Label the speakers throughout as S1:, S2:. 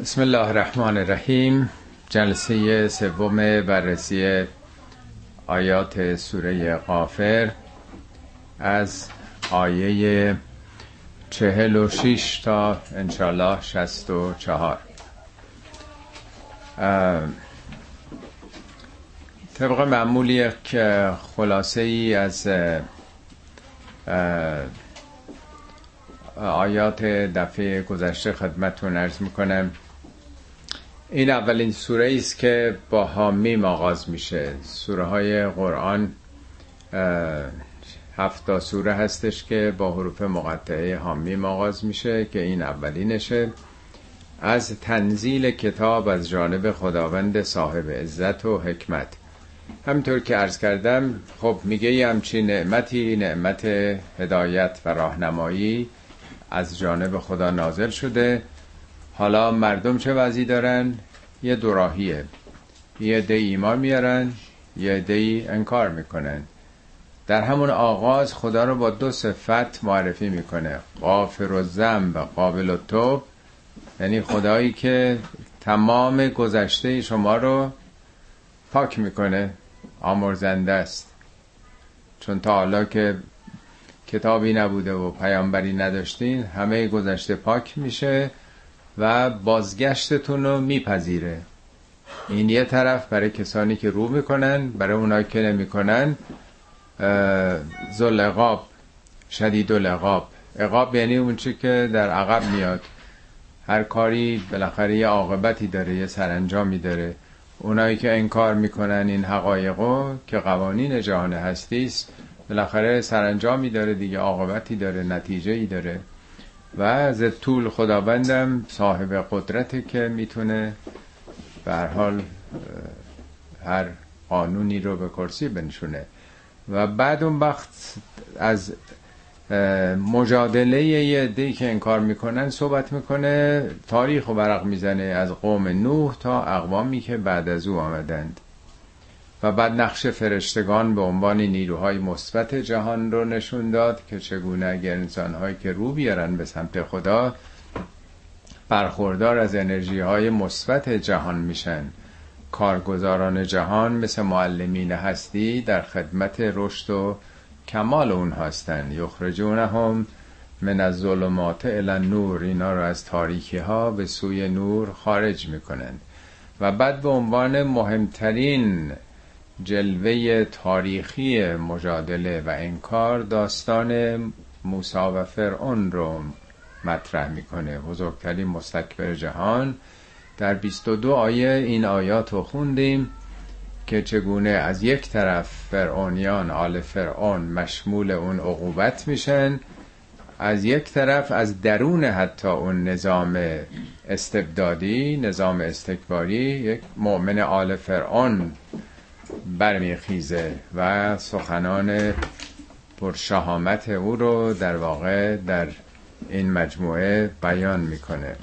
S1: بسم الله الرحمن الرحیم جلسه سوم بررسی آیات سوره غافر از آیه چهل و شیش تا انشالله شست و چهار. طبق معمولی که خلاصه ای از آیات دفعه گذشته خدمتون ارز می‌کنم. این اولین سوره است که با حامیم آغاز میشه. سوره های قرآن هفتا سوره هستش که با حروف مقطعه حامیم آغاز میشه که این اولینشه. از تنزیل کتاب از جانب خداوند صاحب عزت و حکمت. همینطور که عرض کردم خب میگه یه همچین نعمتی نعمت هدایت و راهنمایی از جانب خدا نازل شده. حالا مردم چه وضعی دارن؟ یه دوراهیه. یه دی ایمان میارن یه دی انکار می‌کنن. در همون آغاز خدا رو با دو صفت معرفی می‌کنه. غافر و زنب قابل و توب. یعنی خدایی که تمام گذشته شما رو پاک می‌کنه آمرزنده است. چون تا حالا که کتابی نبوده و پیامبری نداشتین همه گذشته پاک میشه. و بازگشتتون رو میپذیره. این یه طرف برای کسانی که رو می‌کنن برای اونایی که نمی‌کنن زل اقاب شدید العقاب. عقاب یعنی اون چی که در عقب میاد. هر کاری بالاخره یه عاقبتی داره یه سرانجامی داره. اونایی که انکار می‌کنن این حقایقو که قوانین جهان هستی است بالاخره سرانجامی داره دیگه عاقبتی داره نتیجه ای داره. و از طول خداوندم صاحب قدرته که می‌تونه به حال هر قانونی رو به کرسی بنشونه. و بعد اون وقت از مجادله یه دی که انکار می‌کنن صحبت می‌کنه تاریخ و برق می‌زنه از قوم نوح تا اقوامی که بعد از او آمدند. و بعد نقش فرشتگان به عنوان نیروهای مثبت جهان رو نشون داد که چگونه اگر انسانهایی که رو بیارن به سمت خدا برخوردار از انرژی های مثبت جهان میشن. کارگزاران جهان مثل معلمین هستی در خدمت رشد و کمال اون هستن. یخرجونهم من از ظلمات الى نور اینا رو از تاریکی ها به سوی نور خارج می‌کنن و بعد به عنوان مهمترین جلوه تاریخی مجادله و انکار داستان موسا و فرعون رو مطرح می‌کنه. بزرگترین مستکبر جهان. در 22 آیه این آیات رو خوندیم که چگونه از یک طرف فرعونیان آل فرعون مشمول اون عقوبت میشن از یک طرف از درون حتی اون نظام استبدادی نظام استکباری یک مؤمن آل فرعون برمیخیزه و سخنان پرشهامت او رو در واقع در این مجموعه بیان می‌کنه.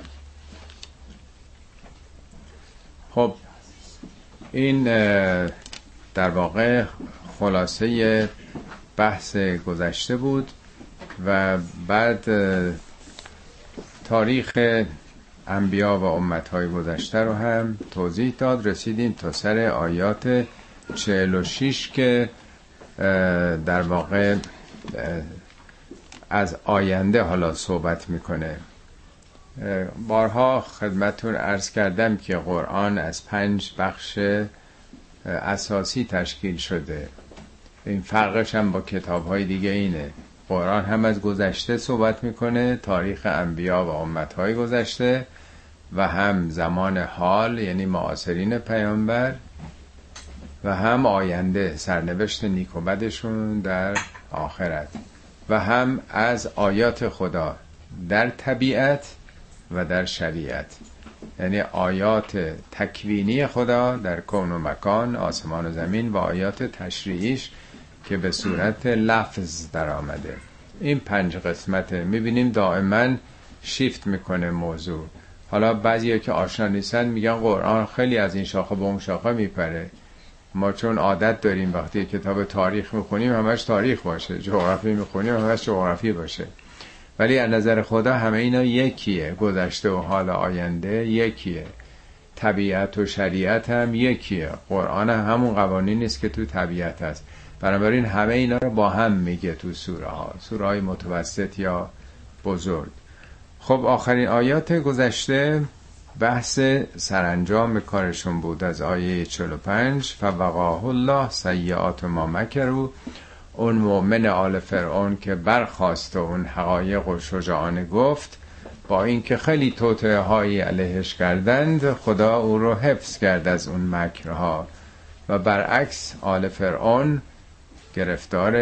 S1: خب این در واقع خلاصه بحث گذشته بود و بعد تاریخ انبیا و امتهای گذشته رو هم توضیح داد. رسیدیم تا سر آیات 46 که در واقع از آینده حالا صحبت می‌کنه. بارها خدمتون ارز کردم که قرآن از پنج بخش اساسی تشکیل شده. این فرقش هم با کتاب های دیگه اینه. قرآن هم از گذشته صحبت می‌کنه تاریخ انبیا و امتهای گذشته و هم زمان حال یعنی معاصرین پیامبر. و هم آینده سرنوشت نیک و بدشون در آخرت و هم از آیات خدا در طبیعت و در شریعت. یعنی آیات تکوینی خدا در کون و مکان آسمان و زمین و آیات تشریعیش که به صورت لفظ در آمده این پنج قسمته. می‌بینیم دائما شیفت می‌کنه موضوع. حالا بعضی که آشنا نیستن میگن قرآن خیلی از این شاخه به اون شاخه میپره. ما چون عادت داریم وقتی کتاب تاریخ می‌خونیم همش تاریخ باشه جغرافی می‌خونیم همش جغرافی باشه. ولی از نظر خدا همه اینا یکیه گذشته و حال آینده یکیه. طبیعت و شریعت هم یکیه. قرآن هم همون قوانین نیست که تو طبیعت هست. بنابراین همه اینا رو با هم میگه تو سوره ها سوره های متوسط یا بزرگ. خب آخرین آیات گذشته بحث سرانجام کارشون بود از آیه 45 فوقاه الله سیعات ما مکرو اون مؤمن آل فرعون که برخواست و اون حقایق و شجاعانه گفت با اینکه خیلی توته هایی علیهش کردند خدا او رو حفظ کرد از اون مکرها. و برعکس آل فرعون گرفتار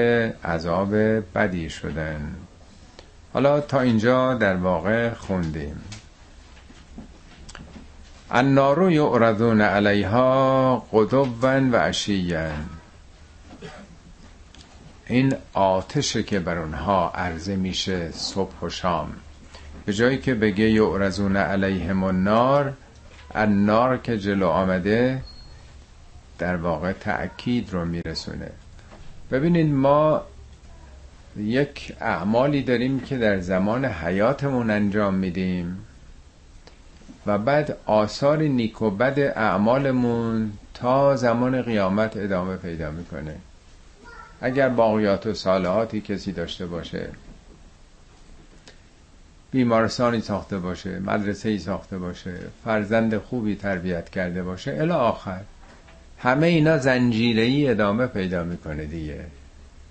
S1: عذاب بدی شدن. حالا تا اینجا در واقع خوندیم. النار یعرضون علیها قدوا و عشیا این آتشه که بر اونها عرضه میشه صبح و شام. به جایی که بگه یعرضون علیهم النار النار که جلو آمده در واقع تأکید رو میرسونه. ببینید ما یک اعمالی داریم که در زمان حیاتمون انجام میدیم. و بعد آثار نیک و بد اعمالمون تا زمان قیامت ادامه پیدا می‌کنه. اگر باقیات و صالحاتی کسی داشته باشه بیمارستانی ساخته باشه مدرسه ای ساخته باشه فرزند خوبی تربیت کرده باشه الی آخر همه اینا زنجیره ادامه پیدا می‌کنه دیگه.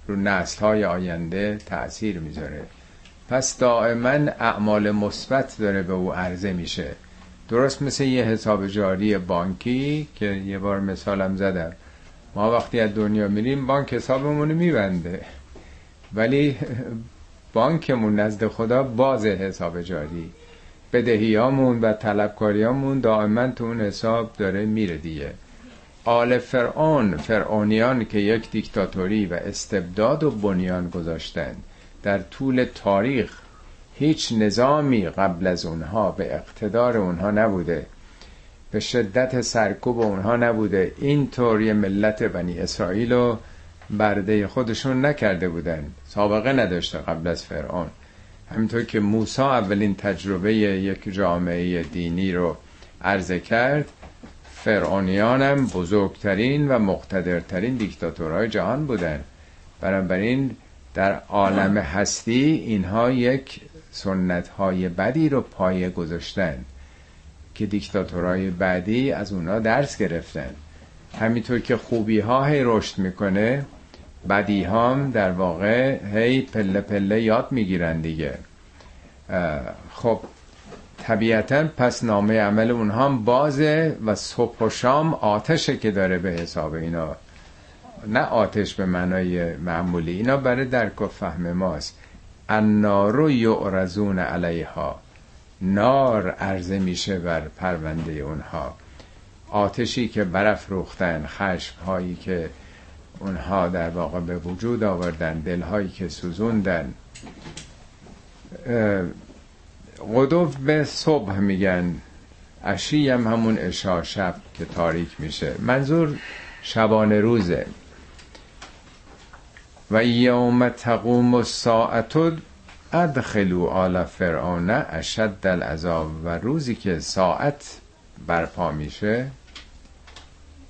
S1: رو نسل های آینده تأثیر می‌ذاره. پس دائما اعمال مثبت داره به او عرضه میشه. درست مثل یه حساب جاری بانکی که یه بار مثالم زدم. ما وقتی از دنیا میریم بانک حسابمون میبنده. ولی بانکمون نزد خدا باز حساب جاری. بدهیامون و طلبکاریامون دائما تو اون حساب داره میره دیگه. آل فرعون فرعونیان که یک دیکتاتوری و استبداد و بنیان گذاشتند در طول تاریخ هیچ نظامی قبل از اونها به اقتدار اونها نبوده. به شدت سرکوب اونها نبوده. این طوری ملت بنی اسرائیل رو برده خودشون نکرده بودن سابقه نداشته قبل از فرعون. همینطور که موسی اولین تجربه یک جامعه دینی رو عرضه کرد فرعونیان هم بزرگترین و مقتدرترین دیکتاتورهای جهان بودن بنابراین در عالم هستی اینها یک سنت های بدی رو پایه گذاشتن که دیکتاتورهای بعدی از اونا درس گرفتن. همینطور که خوبی ها هی رشد می‌کنه بدی هم در واقع هی پله پله یاد می‌گیرن دیگه. خب طبیعتا پس نامه عمل اونها هم بازه و صبح و شام آتشه که داره به حساب اینا. نه آتش به معنای معمولی. اینا برای درک و فهم ماست. النار یعرضون علیها. نار عرضه میشه بر پرونده اونها. آتشی که برف روختن خشم هایی که اونها در واقع به وجود آوردن دلهایی که سوزوندن. قدوف به صبح میگن. عشی هم همون اشا شب که تاریک میشه. منظور شبانه روزه. و یوم تقوم الساعت ادخلوا آل فرعون اشد العذاب. و روزی که ساعت برپا میشه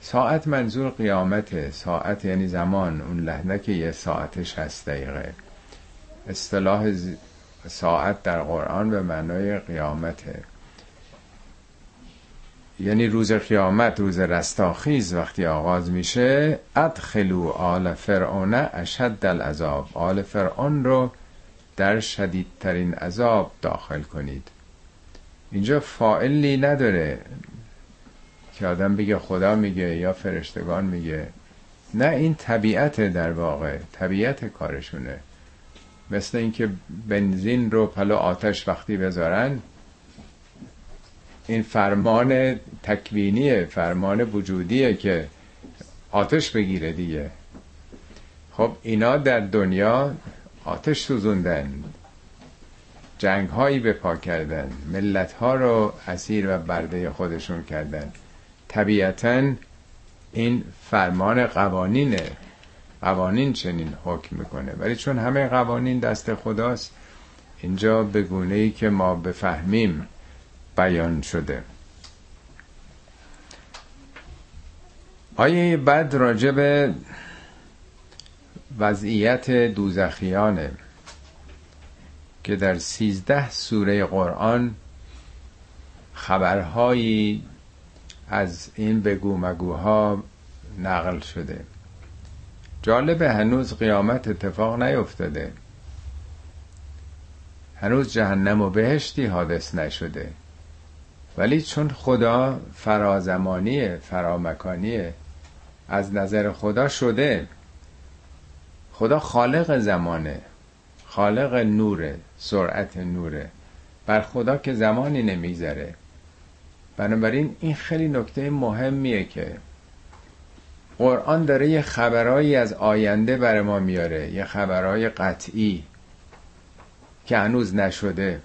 S1: ساعت منظور قیامته ساعت یعنی زمان اون لحظه که یه ساعتش هست دقیقه. اصطلاح ساعت در قرآن به معنای قیامته. یعنی روز قیامت روز رستاخیز وقتی آغاز میشه ادخلو آل فرعون اشد العذاب. آل فرعون رو در شدیدترین عذاب داخل کنید. اینجا فائلی نداره که آدم بگه خدا میگه یا فرشتگان میگه. نه این طبیعت در واقع طبیعت کارشونه. مثل اینکه بنزین رو پلو آتش وقتی بذارن این فرمان تکوینیه فرمان وجودیه که آتش بگیره دیگه. خب اینا در دنیا آتش سوزوندن جنگ هایی به پا کردن ملت ها رو اسیر و برده خودشون کردن. طبیعتا این فرمان قوانینه. قوانین چنین حکم می‌کنه. ولی چون همه قوانین دست خداست اینجا به گونه ای که ما بفهمیم بیان شده. آیه بعد راجع به وضعیت دوزخیانه که در سیزده سوره قرآن خبرهایی از این بگو مگوها نقل شده. جالب هنوز قیامت اتفاق نیفتاده. هنوز جهنم و بهشتی حادث نشده. ولی چون خدا فرازمانیه فرامکانیه از نظر خدا شده. خدا خالق زمانه خالق نوره سرعت نوره. بر خدا که زمانی نمیگذره. بنابراین این خیلی نکته مهمیه که قرآن داره یه خبرهایی از آینده بر ما میاره یه خبرهای قطعی که هنوز نشده.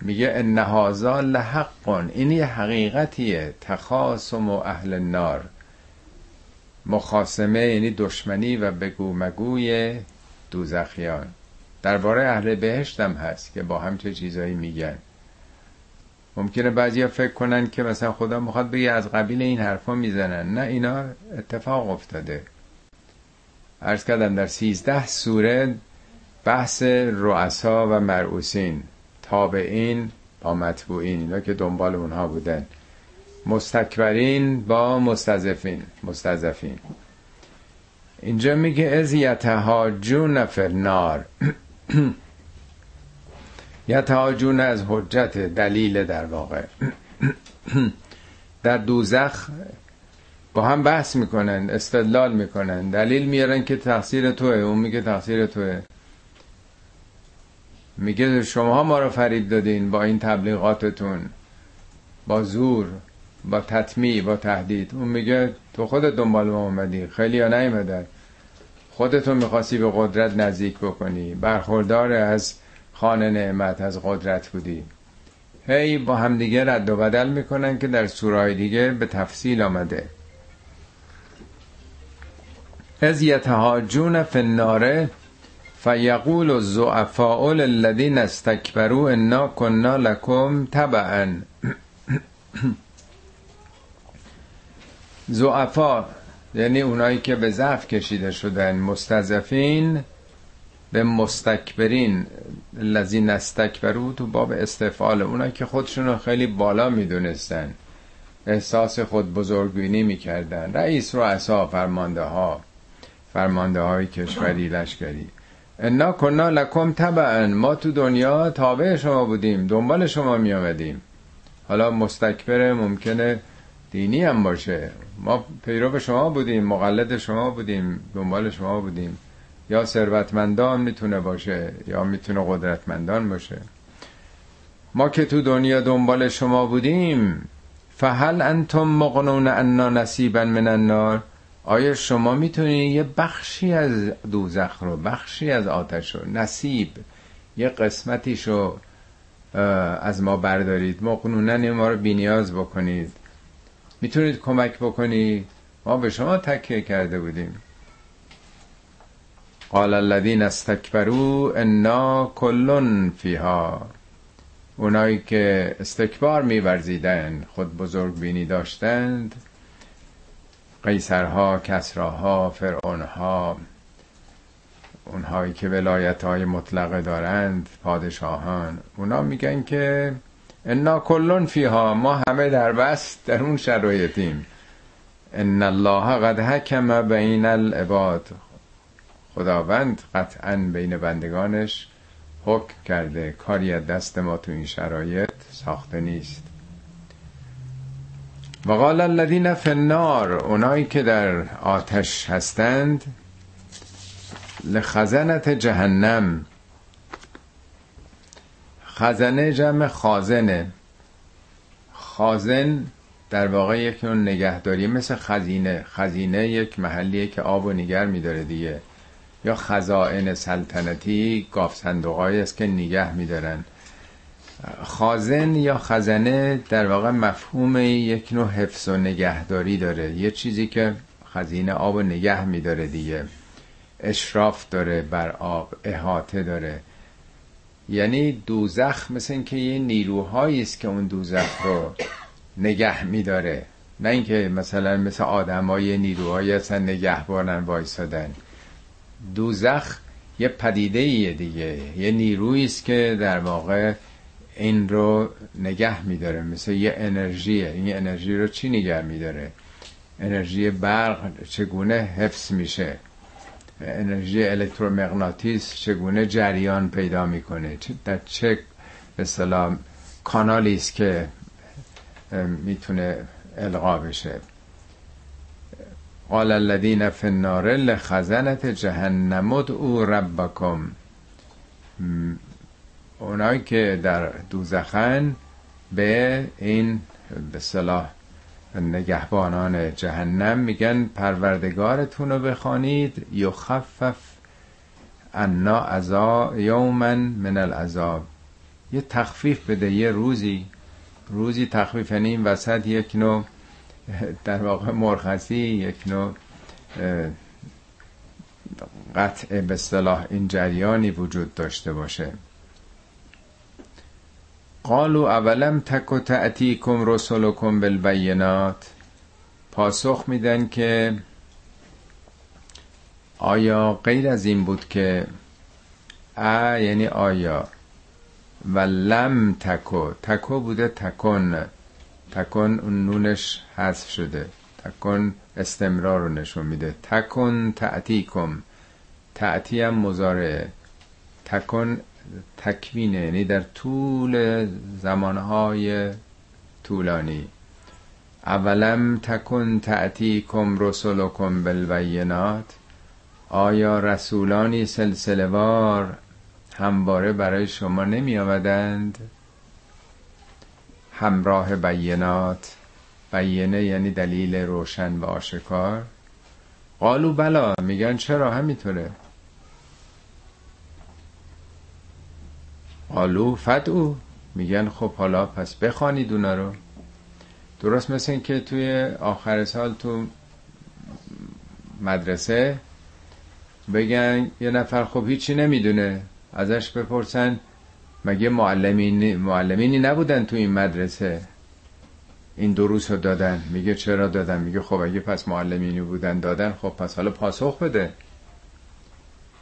S1: میگه ان هذا لحق این یه حقیقتیه. تخاصم و اهل النار. مخاسمه یعنی دشمنی و بگو مگوی دوزخیان. درباره اهل بهشت هم هست که با هم چه چیزایی میگن. ممکنه بعضیا فکر کنن که مثلا خدا می‌خواد بگه از قبیل این حرفا می‌زنن. نه اینا اتفاق افتاده. عرض کردم در سیزده سوره بحث رؤسا و مرعوسین. تابعین با مطبوعین اینا که دنبال اونها بودن. مستکبرین با مستضعفین مستضعفین. اینجا میگه از یتهاجون فی النار. یتهاجون از حجت دلیل در واقع. در دوزخ با هم بحث می‌کنن استدلال می‌کنن. دلیل میارن که تقصیر توه اون میگه تقصیر توه. میگه شما ما رو فریب دادین با این تبلیغاتتون با زور با تطمیع با تهدید. اون میگه تو خودت دنبال ما اومدی. خیلی ها نیمدن خودتو می‌خواستی به قدرت نزدیک بکنی. برخوردار از خانه نعمت از قدرت بودی. هی با همدیگه رد و بدل می‌کنن که در سورای دیگه به تفصیل آمده. از یتهاجون النار فیقول الزعفاء للذین استکبروا انا کنا لکم تبعا. زعفا یعنی اونایی که به ضعف کشیده شدن مستضعفین به مستکبرین. لذین استکبرو تو باب استفعال. اونایی که خودشون خیلی بالا می‌دونستن. احساس خود بزرگبینی می‌کردن. رئیس اصا فرمانده ها فرمانده های کشوری لشکری. انا کنا لکم تبعا ما تو دنیا تابع شما بودیم دنبال شما می آمدیم. حالا مستکبر ممکنه دینی هم باشه. ما پیرو شما بودیم مقلد شما بودیم دنبال شما بودیم. یا ثروتمندان می‌تونه باشه یا می‌تونه قدرتمندان باشه. ما که تو دنیا دنبال شما بودیم فهل انتم مقنون انا نصیبا من النار؟ آیا شما می‌تونید یه بخشی از دوزخ رو بخشی از آتش رو نصیب یه قسمتیش رو از ما بردارید؟ مقنونن ما رو بینیاز بکنید. می‌تونید کمک بکنید؟ ما به شما تکیه کرده بودیم. قال الذين استكبروا انا کلن فیها. اونایی که استکبار میورزیدن خود بزرگ بینی داشتند. قیصرها کسراها فرعونها اونهایی که ولایت های مطلقه دارند پادشاهان اونا میگن که انا کلون فیها ما همه در بس در اون شرایطیم ان الله قد حکم بین العباد. خداوند قطعا بین بندگانش حکم کرده کاری از دست ما تو این شرایط ساخته نیست. و قال الذین فی النار اونایی که در آتش هستند لخزنت جهنم. خزنه جمع خازنه. خازن در واقع یک نوع نگهداری مثل خزینه. خزینه یک محلیه که آب و نگر میداره دیگه. یا خزائن سلطنتی گاف صندوقایی است که نگه میدارن. خازن یا خزنه در واقع مفهوم یک نوع حفظ و نگهداری داره. یه چیزی که خزینه آب و نگه میداره دیگه. اشراف داره بر آب احاطه داره. یعنی دوزخ مثل اینکه یه نیروهایی است که اون دوزخ رو نگه میداره. نه اینکه مثلا مثل آدمای نیروهایی هستن نگهبانن وایسادن. دوزخ یه پدیده ایه دیگه. یه نیرویی است که در واقع این رو نگه میداره مثل یه انرژیه. این انرژی رو چی نگه میداره؟ انرژی برق چگونه حفظ میشه؟ انرژی الکترومغناطیس چگونه جریان پیدا می‌کنه؟ در چه به کانالی است که می‌تونه القا بشه؟ قال الذين في النار لخزنت جهنم ادعوا ربكم اونایی که در دوزخن به این به صلاح نگهبانان جهنم میگن پروردگارتون رو بخوانید یخفف انا عذا یومن من العذاب. یه تخفیف بده یه روزی روزی تخفیف یعنی این وسط یک نوع در واقع مرخصی یک نوع قطع به صلاح این جریانی وجود داشته باشه. قالوا اولم تک و تأتیکم رسولکم بالبینات. پاسخ میدن که آیا غیر از این بود که ا یعنی آیا و لم تکو تکو بوده تکن تکن اون نونش حذف شده. تکن استمرار رو نشون میده. تکن تعتیکم تعتی هم مزاره تکن تکوینه یعنی در طول زمانهای طولانی. اولم تکن تعتیکم رسولکم بالبینات. آیا رسولانی سلسله وار همواره برای شما نمی آمدند همراه بینات. بینه یعنی دلیل روشن و آشکار. قالو بلا میگن چرا؟ همینطوره. قالو فدعو میگن خب حالا پس بخوانید اونا رو. درست مثل این که توی آخر سال تو مدرسه بگن یه نفر خب هیچی نمی‌دونه. ازش بپرسن مگه معلمین معلمینی نبودن تو این مدرسه؟ این دروس رو دادن. میگه چرا دادن؟ میگه خب اگه پس معلمینی بودن دادن خب پس حالا پاسخ بده.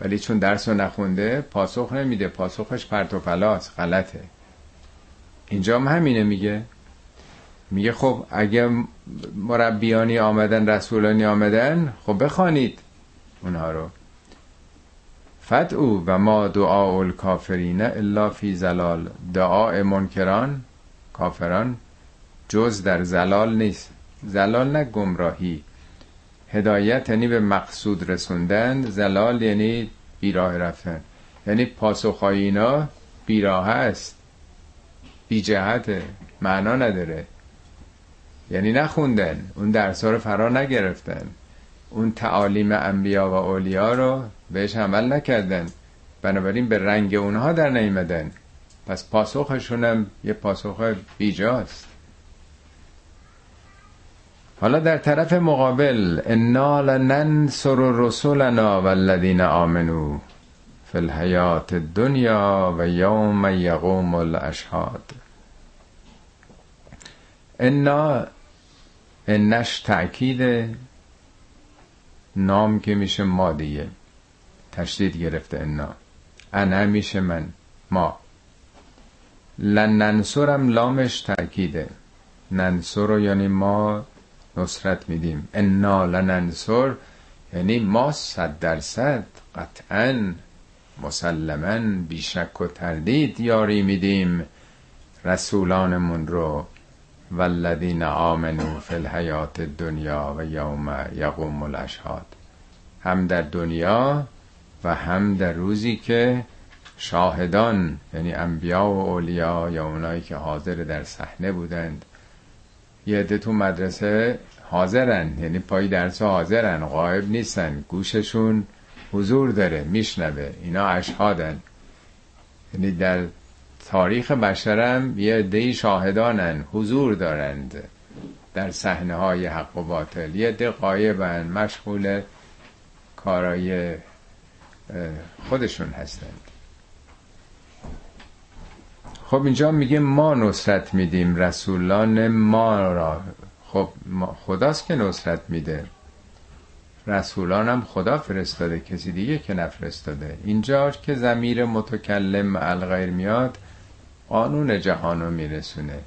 S1: ولی چون درس رو نخونده پاسخ نمیده. پاسخش پرت و پلاس. غلطه. اینجا هم همینه میگه. میگه خب اگه مربیانی آمدن رسولانی آمدن خب بخوانید اونها رو. فتعو و ما دعا الکافرین الا فی زلال. دعا منکران کافران جز در زلال نیست. زلال نه گمراهی. هدایت یعنی به مقصود رسوندن زلال یعنی بیراه رفتن. یعنی پاسخهای اینا بیراه است. بی جهته. معنا نداره. یعنی نخوندن. اون درس رو فرا نگرفتن. اون تعالیم انبیا و اولیا رو بهش عمل نکردن. بنابراین به رنگ اونها در نیمدن. پس پاسخشونم یه پاسخ بیجاست. حالا در طرف مقابل انا لننصر رسولنا والذین آمنو فی الحیات الدنیا و یوم یقوم الاشهاد. انا انش تأکید نام که میشه ما تشدید گرفته انا انا میشه من ما. لننصرم لامش تأکیده. ننصر یعنی ما نصرت میدیم. انا لننصر یعنی ما صد درصد قطعا مسلما بیشک و تردید یاری میدیم رسولانمون رو. والذین آمنو فی الحیات دنیا و یوم یقوم الاشهاد. هم در دنیا و هم در روزی که شاهدان یعنی انبیا و اولیا یا اونایی که حاضر در صحنه بودند یه عده تو مدرسه حاضرن یعنی پای درس حاضرن غایب نیستن گوششون حضور داره میشنوه اینا اشهادن. یعنی در تاریخ بشرم یه عده شاهدانن حضور دارند در صحنه های حق و باطل. یه عده غایبن مشغول کارای خودشون هستند خب اینجا میگه ما نصرت میدیم رسولان ما را. خب خداست که نصرت میده. رسولان هم خدا فرستاده کسی دیگه که نفرستاده. اینجا که زمیر متکلم الغیر میاد قانون جهان رو میرسونه.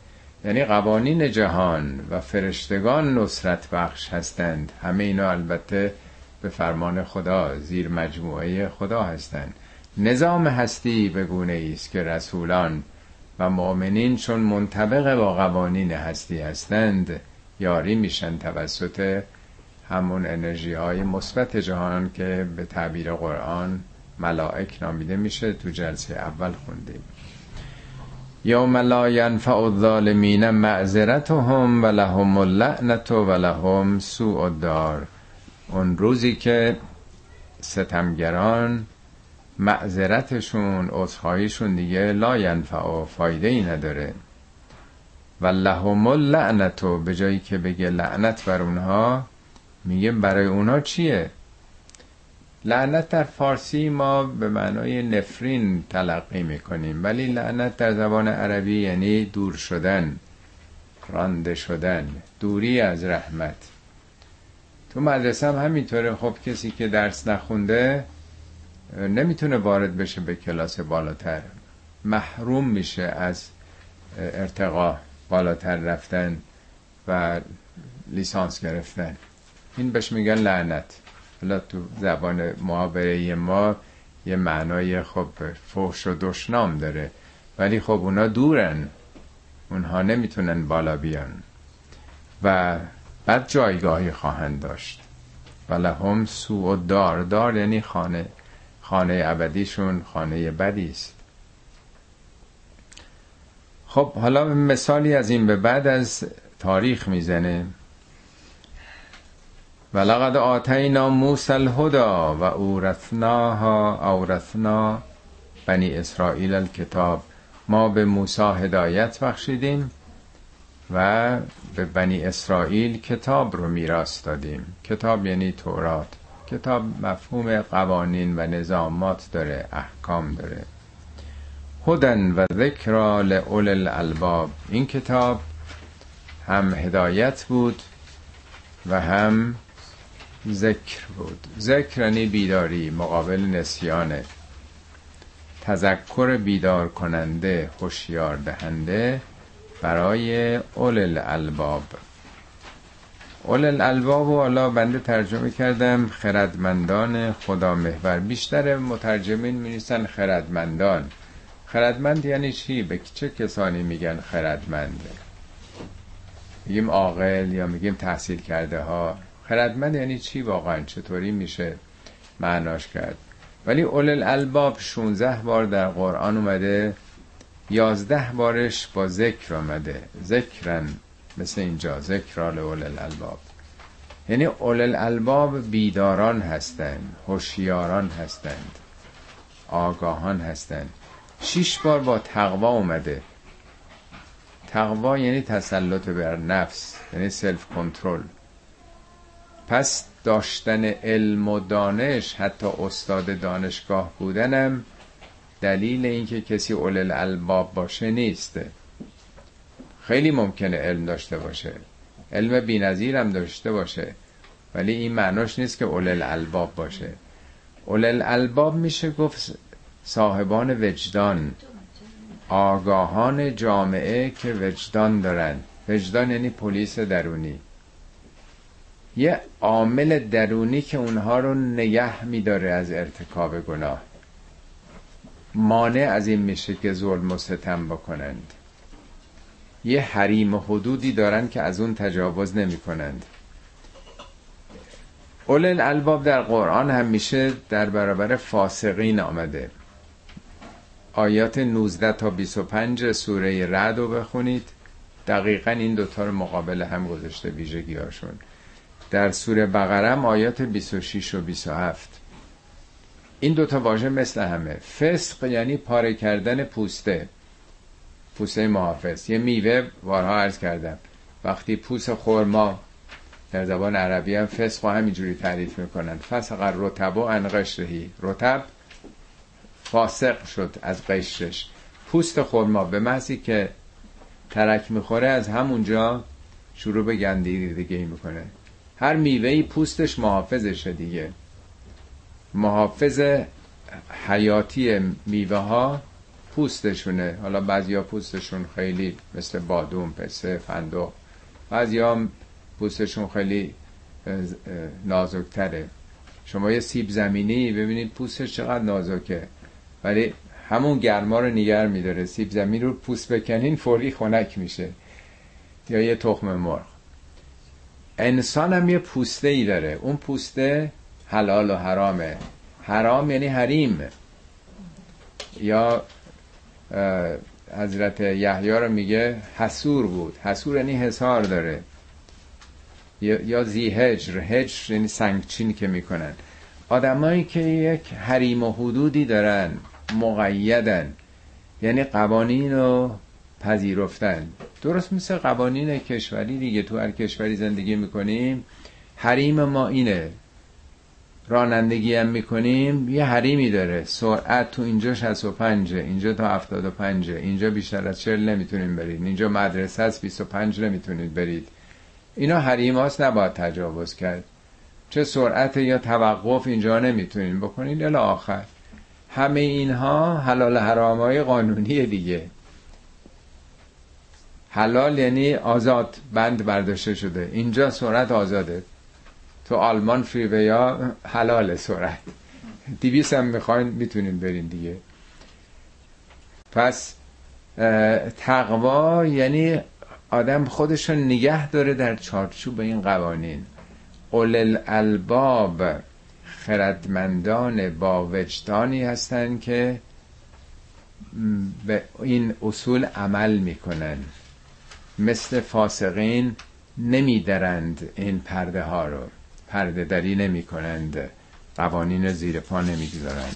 S1: یعنی قوانین جهان و فرشتگان نصرت بخش هستند. همه اینا البته به فرمان خدا زیر مجموعه خدا هستند. نظام هستی به گونه است که رسولان و مؤمنین چون منطبق با قوانین هستی هستند یاری میشن توسط همون انرژی های مثبت جهان که به تعبیر قرآن ملائک نامیده میشه تو جلسه اول خوندیم یوم لا ینفع الظالمین معذرتهم و لهم اللعنت و لهم سوء الدار. اون روزی که ستمگران معذرتشون عذرخواهیشون دیگه لا ینفع فایده ای نداره. و لهم اللعنت به جایی که بگه لعنت بر اونها میگه برای اونها چیه؟ لعنت در فارسی ما به معنای نفرین تلقی می‌کنیم ولی لعنت در زبان عربی یعنی دور شدن رانده شدن دوری از رحمت. تو مدرسه هم همینطوره خب کسی که درس نخونده نمی‌تونه وارد بشه به کلاس بالاتر. محروم میشه از ارتقا بالاتر رفتن و لیسانس گرفتن. این بهش میگن لعنت. حالا تو زبان معابره ما یه معنای خب فوش و دشنام داره. ولی خب اونا دورن. اونها نمی‌تونن بالا بیان. و بعد جایگاهی خواهند داشت. و لهم سو و دار دار یعنی خانه. خانه ابدیشون خانه بدی است. خب حالا مثالی از این به بعد از تاریخ می‌زنه. ولقد آتینا موسی الهدا و اورثناها اورثنا بنی اسرائیل الکتاب. ما به موسی هدایت بخشیدیم و به بنی اسرائیل کتاب رو میراث دادیم. کتاب یعنی تورات. کتاب مفهوم قوانین و نظامات داره احکام داره. هدن و ذکر لعول الالباب. این کتاب هم هدایت بود و هم ذکر بود. ذکر یعنی بیداری مقابل نسیانه تذکر بیدار کننده هوشیار دهنده برای اول الالباب اول الالباب و حالا بنده ترجمه کردم خردمندان خدا محور. بیشتر مترجمین می خردمندان. خردمند یعنی چی؟ به چه کسانی میگن خردمند؟ میگیم عاقل یا میگیم تحصیل کرده ها. خردمند یعنی چی واقعا؟ چطوری میشه معناش کرد؟ ولی اول الالباب 16 بار در قرآن اومده 11 بارش با ذکر آمده ذکرن مثل اینجا ذکر اول الالباب یعنی اول الالباب بیداران هستند هوشیاران هستند آگاهان هستند. شیش بار با تقوا اومده. تقوا یعنی تسلط بر نفس یعنی سلف کنترل پس داشتن علم و دانش حتی استاد دانشگاه بودنم دلیل اینکه کسی اول الباب باشه نیست. خیلی ممکنه علم داشته باشه. علم بینظیر هم داشته باشه. ولی این معناش نیست که اول الباب باشه. اول الباب میشه گفت صاحبان وجدان آگاهان جامعه که وجدان دارن. وجدان یعنی پلیس درونی. یه عامل درونی که اونها رو نگه میداره از ارتکاب گناه. مانع از این میشه که ظلم و ستم بکنند. یه حریم و حدودی دارن که از اون تجاوز نمی کنند اول الباب در قرآن هم میشه در برابر فاسقین آمده. آیات 19 تا 25 سوره رد رو بخونید. دقیقا این دوتا رو مقابل هم گذاشته ویژگی هاشون در سوره بقرم آیات 26 و 27 این دوتا واژه مثل همه. فسق یعنی پاره کردن پوسته. پوسته محافظ. یه میوه وارها عرض کردم. وقتی پوست خورما در زبان عربی هم فسق و همینجوری تعریف می‌کنن. فسق رتب و ان قشرهی رتب فاسق شد از قشرش. پوست خورما به محضی که ترک می‌خوره از همونجا شروع به گندیدگی می‌کنه. هر میوهی پوستش محافظشه دیگه. محافظ حیاتی میوه ها پوستشونه. حالا بعضیا پوستشون خیلی مثل بادوم پسه فندق. بعضیا پوستشون خیلی نازکتره. شما یه سیب زمینی ببینید پوستش چقدر نازکه. ولی همون گرما رو نگر میداره. سیب زمین رو پوست بکنین فوری خنک میشه. یا یه تخم مرغ. انسان هم یه پوسته ای داره. اون پوسته حلال و حرامه. حرام یعنی حریم. یا حضرت یحیی رو میگه حسور بود. حسور یعنی حسار داره. یا زی هجر هجر یعنی سنگچین که می‌کنن. آدمایی که یک حریم و حدودی دارن مقیدن. یعنی قوانین رو پذیرفتن. درست مثل قوانین کشوری دیگه. تو هر کشوری زندگی می‌کنیم حریم ما اینه. رانندگی هم می‌کنیم یه حریمی داره. سرعت تو اینجا 65 اینجا تا 75 اینجا بیشتر از 40 نمی‌تونیم برید. اینجا مدرسه است 25 نمی‌تونید برید. اینا حریم هاست نباید تجاوز کرد. چه سرعت یا توقف اینجا نمی‌تونین بکنید الی آخر. همه اینها حلال حرام های قانونی دیگه. حلال یعنی آزاد بند برداشته شده. اینجا سرعت آزاده. تو آلمان فریویا حلال سرعت. دیویس هم می‌خواین می‌تونین برین دیگه. پس تقوا یعنی آدم خودش رو نگه داره در چارچوب این قوانین. اول الالباب خردمندان با وجدانی هستند که به این اصول عمل می‌کنن. مثل فاسقین نمیدرند این پرده ها رو. پرده دری نمی کنند. قوانین زیر پا نمی‌گذارند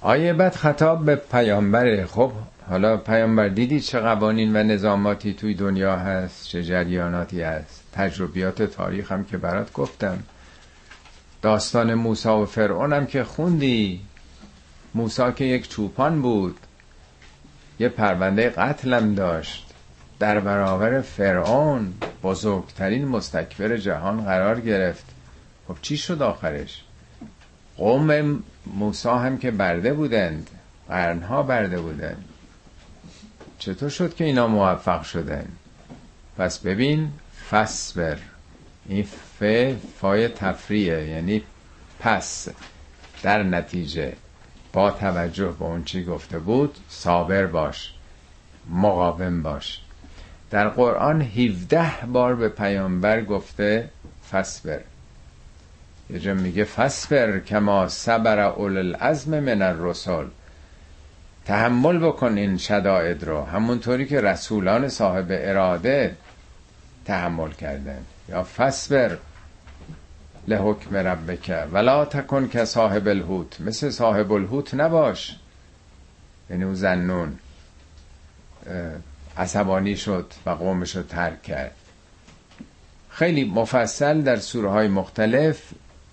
S1: آیه بعد خطاب به پیامبره. خب حالا پیامبر دیدی چه قوانین و نظاماتی توی دنیا هست چه جریاناتی هست؟ تجربیات تاریخ هم که برات گفتم. داستان موسا و فرعون هم که خوندی. موسا که یک چوپان بود. یه پرونده قتلم داشت. در برابر فرعون بزرگترین مستکبر جهان قرار گرفت. خب چی شد آخرش؟ قوم موسا هم که برده بودند قرنها برده بودند. چطور شد که اینا موفق شدن پس ببین فسبر این ف فای تفریه یعنی پس. در نتیجه با توجه به اون چی گفته بود صابر باش مقاوم باش. در قرآن 17 بار به پیامبر گفته فسبر یه جا میگه فسبر کما صبر اول العزم من الرسل. تحمل بکن این شدائد رو. همونطوری که رسولان صاحب اراده تحمل کردن. یا فسبر لحکم ربک. ولا تکن که صاحب الهوت مثل صاحب الهوت نباش. یعنی او زنون. عصبانی شد و قومش رو ترک کرد. خیلی مفصل در سوره های مختلف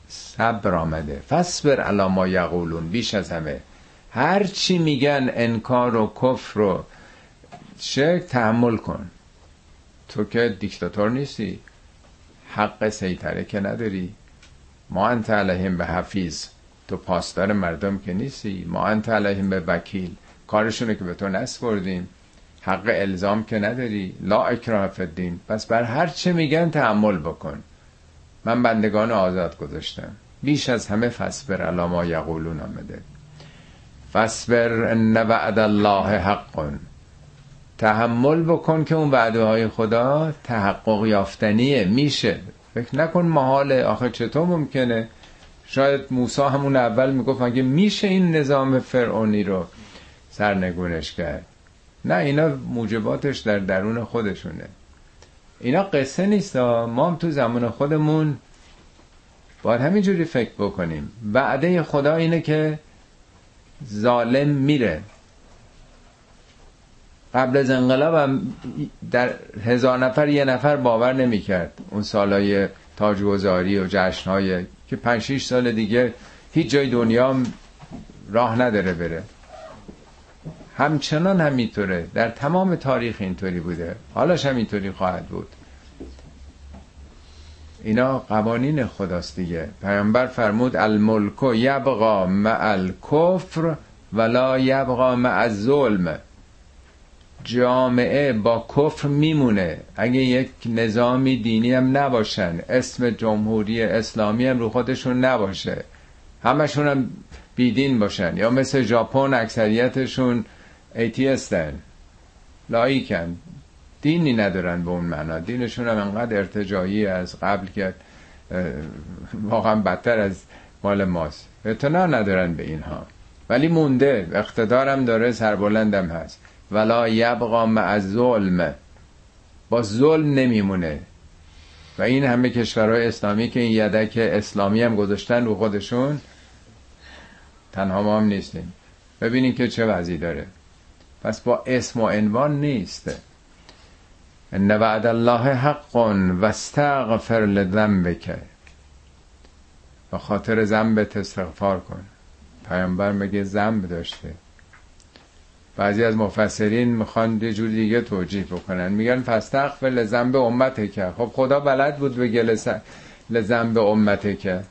S1: صبر آمده. فصبر علا ما یقولون بیش از همه. هر چی میگن انکار و کفر و شرک تحمل کن. تو که دیکتاتور نیستی. حق سیطره که نداری. ما انت علیهم به حفیظ. تو پاسدار مردم که نیستی. ما انت علیهم به وکیل. کارشونه که به تو نسپردیم. حق الزام که نداری. لا اکراه فدین پس بر هر چه میگن تحمل بکن. من بندگان آزاد گذاشتم. بیش از همه فسبر علا ما یقولون آمده. فسبر ان وعد الله حق. تحمل بکن که اون وعده های خدا تحقق یافتنیه. میشه. فکر نکن محاله آخه چطور ممکنه. شاید موسا همون اول می‌گفت اگه میشه این نظام فرعونی رو سرنگونش کرد؟ نه اینا موجباتش در درون خودشونه. اینا قصه نیست ما هم تو زمان خودمون باید همینجوری فکر بکنیم. وعده خدا اینه که ظالم میره. قبل از انقلاب هم در هزار نفر یه نفر باور نمی‌کرد. اون سالای تاجگذاری و جشنهای که پنج شیش سال دیگه هیچ جای دنیا راه نداره بره. همچنان همینطوره. در تمام تاریخ اینطوری بوده. حالاش همینطوری خواهد بود. اینا قوانین خداست دیگه. پیامبر فرمود الملک یبقا مع الکفر ولا یبقا مع الظلم. جامعه با کفر میمونه. اگه یک نظامی دینی هم نباشن اسم جمهوری اسلامی هم رو خودشون نباشه. همشون هم بیدین باشن. یا مثل ژاپن اکثریتشون ایتیستن لایکن. دینی ندارن به اون معنا. دینشون هم انقدر ارتجایی از قبل که واقعا بدتر از مال ماست. اعتنا ندارن به اینها. ولی مونده. اقتدارم داره سربلندم هست. ولا یبقا مع ظلم با ظلم نمیمونه. و این همه کشورهای اسلامی که این یدک اسلامی هم گذاشتن رو خودشون تنها ما هم نیستیم. ببینیم که چه وضعی داره. پس با اسم و عنوان نیست. ان وعد الله حق و استغفر لذنبک. و خاطر ذنبت استغفار کن. پیامبر مگه ذنب داشته؟ بعضی از مفسرین می‌خوان یه جور دیگه توجیه بکنن. میگن فستغفر لذنب امته که خب خدا بلد بود بگه لذنب امته که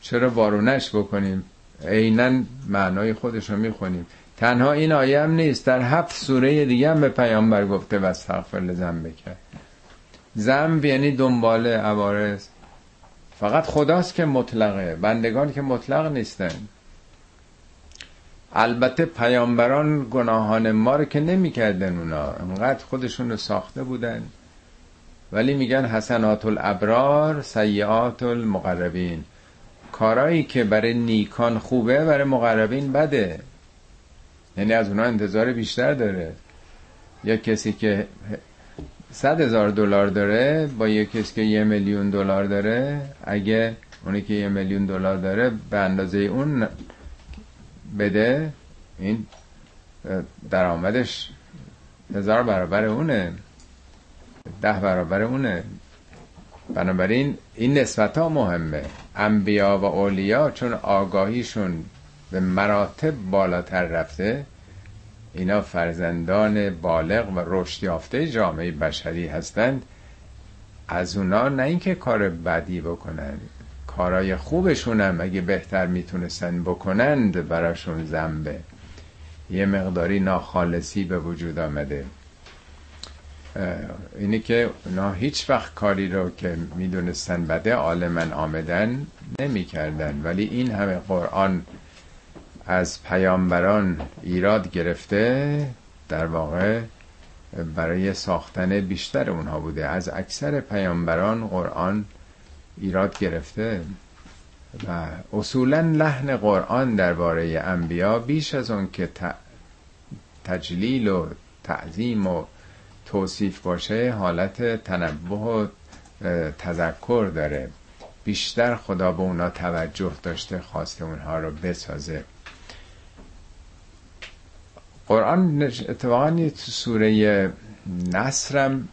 S1: چرا وارونش بکنیم؟ عینا معنای خودش رو می‌خونیم. تنها این آیه هم نیست. در هفت سوره دیگه هم به پیامبر گفته و استغفر لذنب کرد. ذنب یعنی دنبال عوارض. فقط خداست که مطلقه. بندگان که مطلق نیستن. البته پیامبران گناهان ما رو که نمی‌کردن اونا. انقدر خودشون رو ساخته بودن. ولی میگن حسنات الابرار سیعات المقربین کارایی که برای نیکان خوبه برای مقربین بده. یعنی از اونا انتظار بیشتر داره. یا کسی که صد هزار دلار داره با یه کسی که یه میلیون دلار داره اگه اونی که یه میلیون دلار داره به اندازه اون بده این درآمدش هزار برابر اونه. ده برابر اونه. بنابراین این نسبت ها مهمه. انبیا و اولیا چون آگاهیشون به مراتب بالاتر رفته اینا فرزندان بالغ و رشد یافته جامعه بشری هستند. از اونا نه اینکه کار بدی بکنن کارای خوبشون هم اگه بهتر می‌تونستن بکنند براشون زنبه یه مقداری ناخالصی به وجود آمده. اینی که اونا هیچ وقت کاری رو که می‌دونستن بده عالمن آمدن نمی‌کردن. ولی این همه قرآن از پیامبران ایراد گرفته در واقع برای ساختن بیشتر اونها بوده. از اکثر پیامبران قرآن ایراد گرفته و اصولا لحن قرآن درباره انبیا بیش از اون که تجلیل و تعظیم و توصیف باشه حالت تنبه و تذکر داره. بیشتر خدا به اونا توجه داشته خواسته اونها رو بسازه. قرآن اتفاقا تو سوره نصرم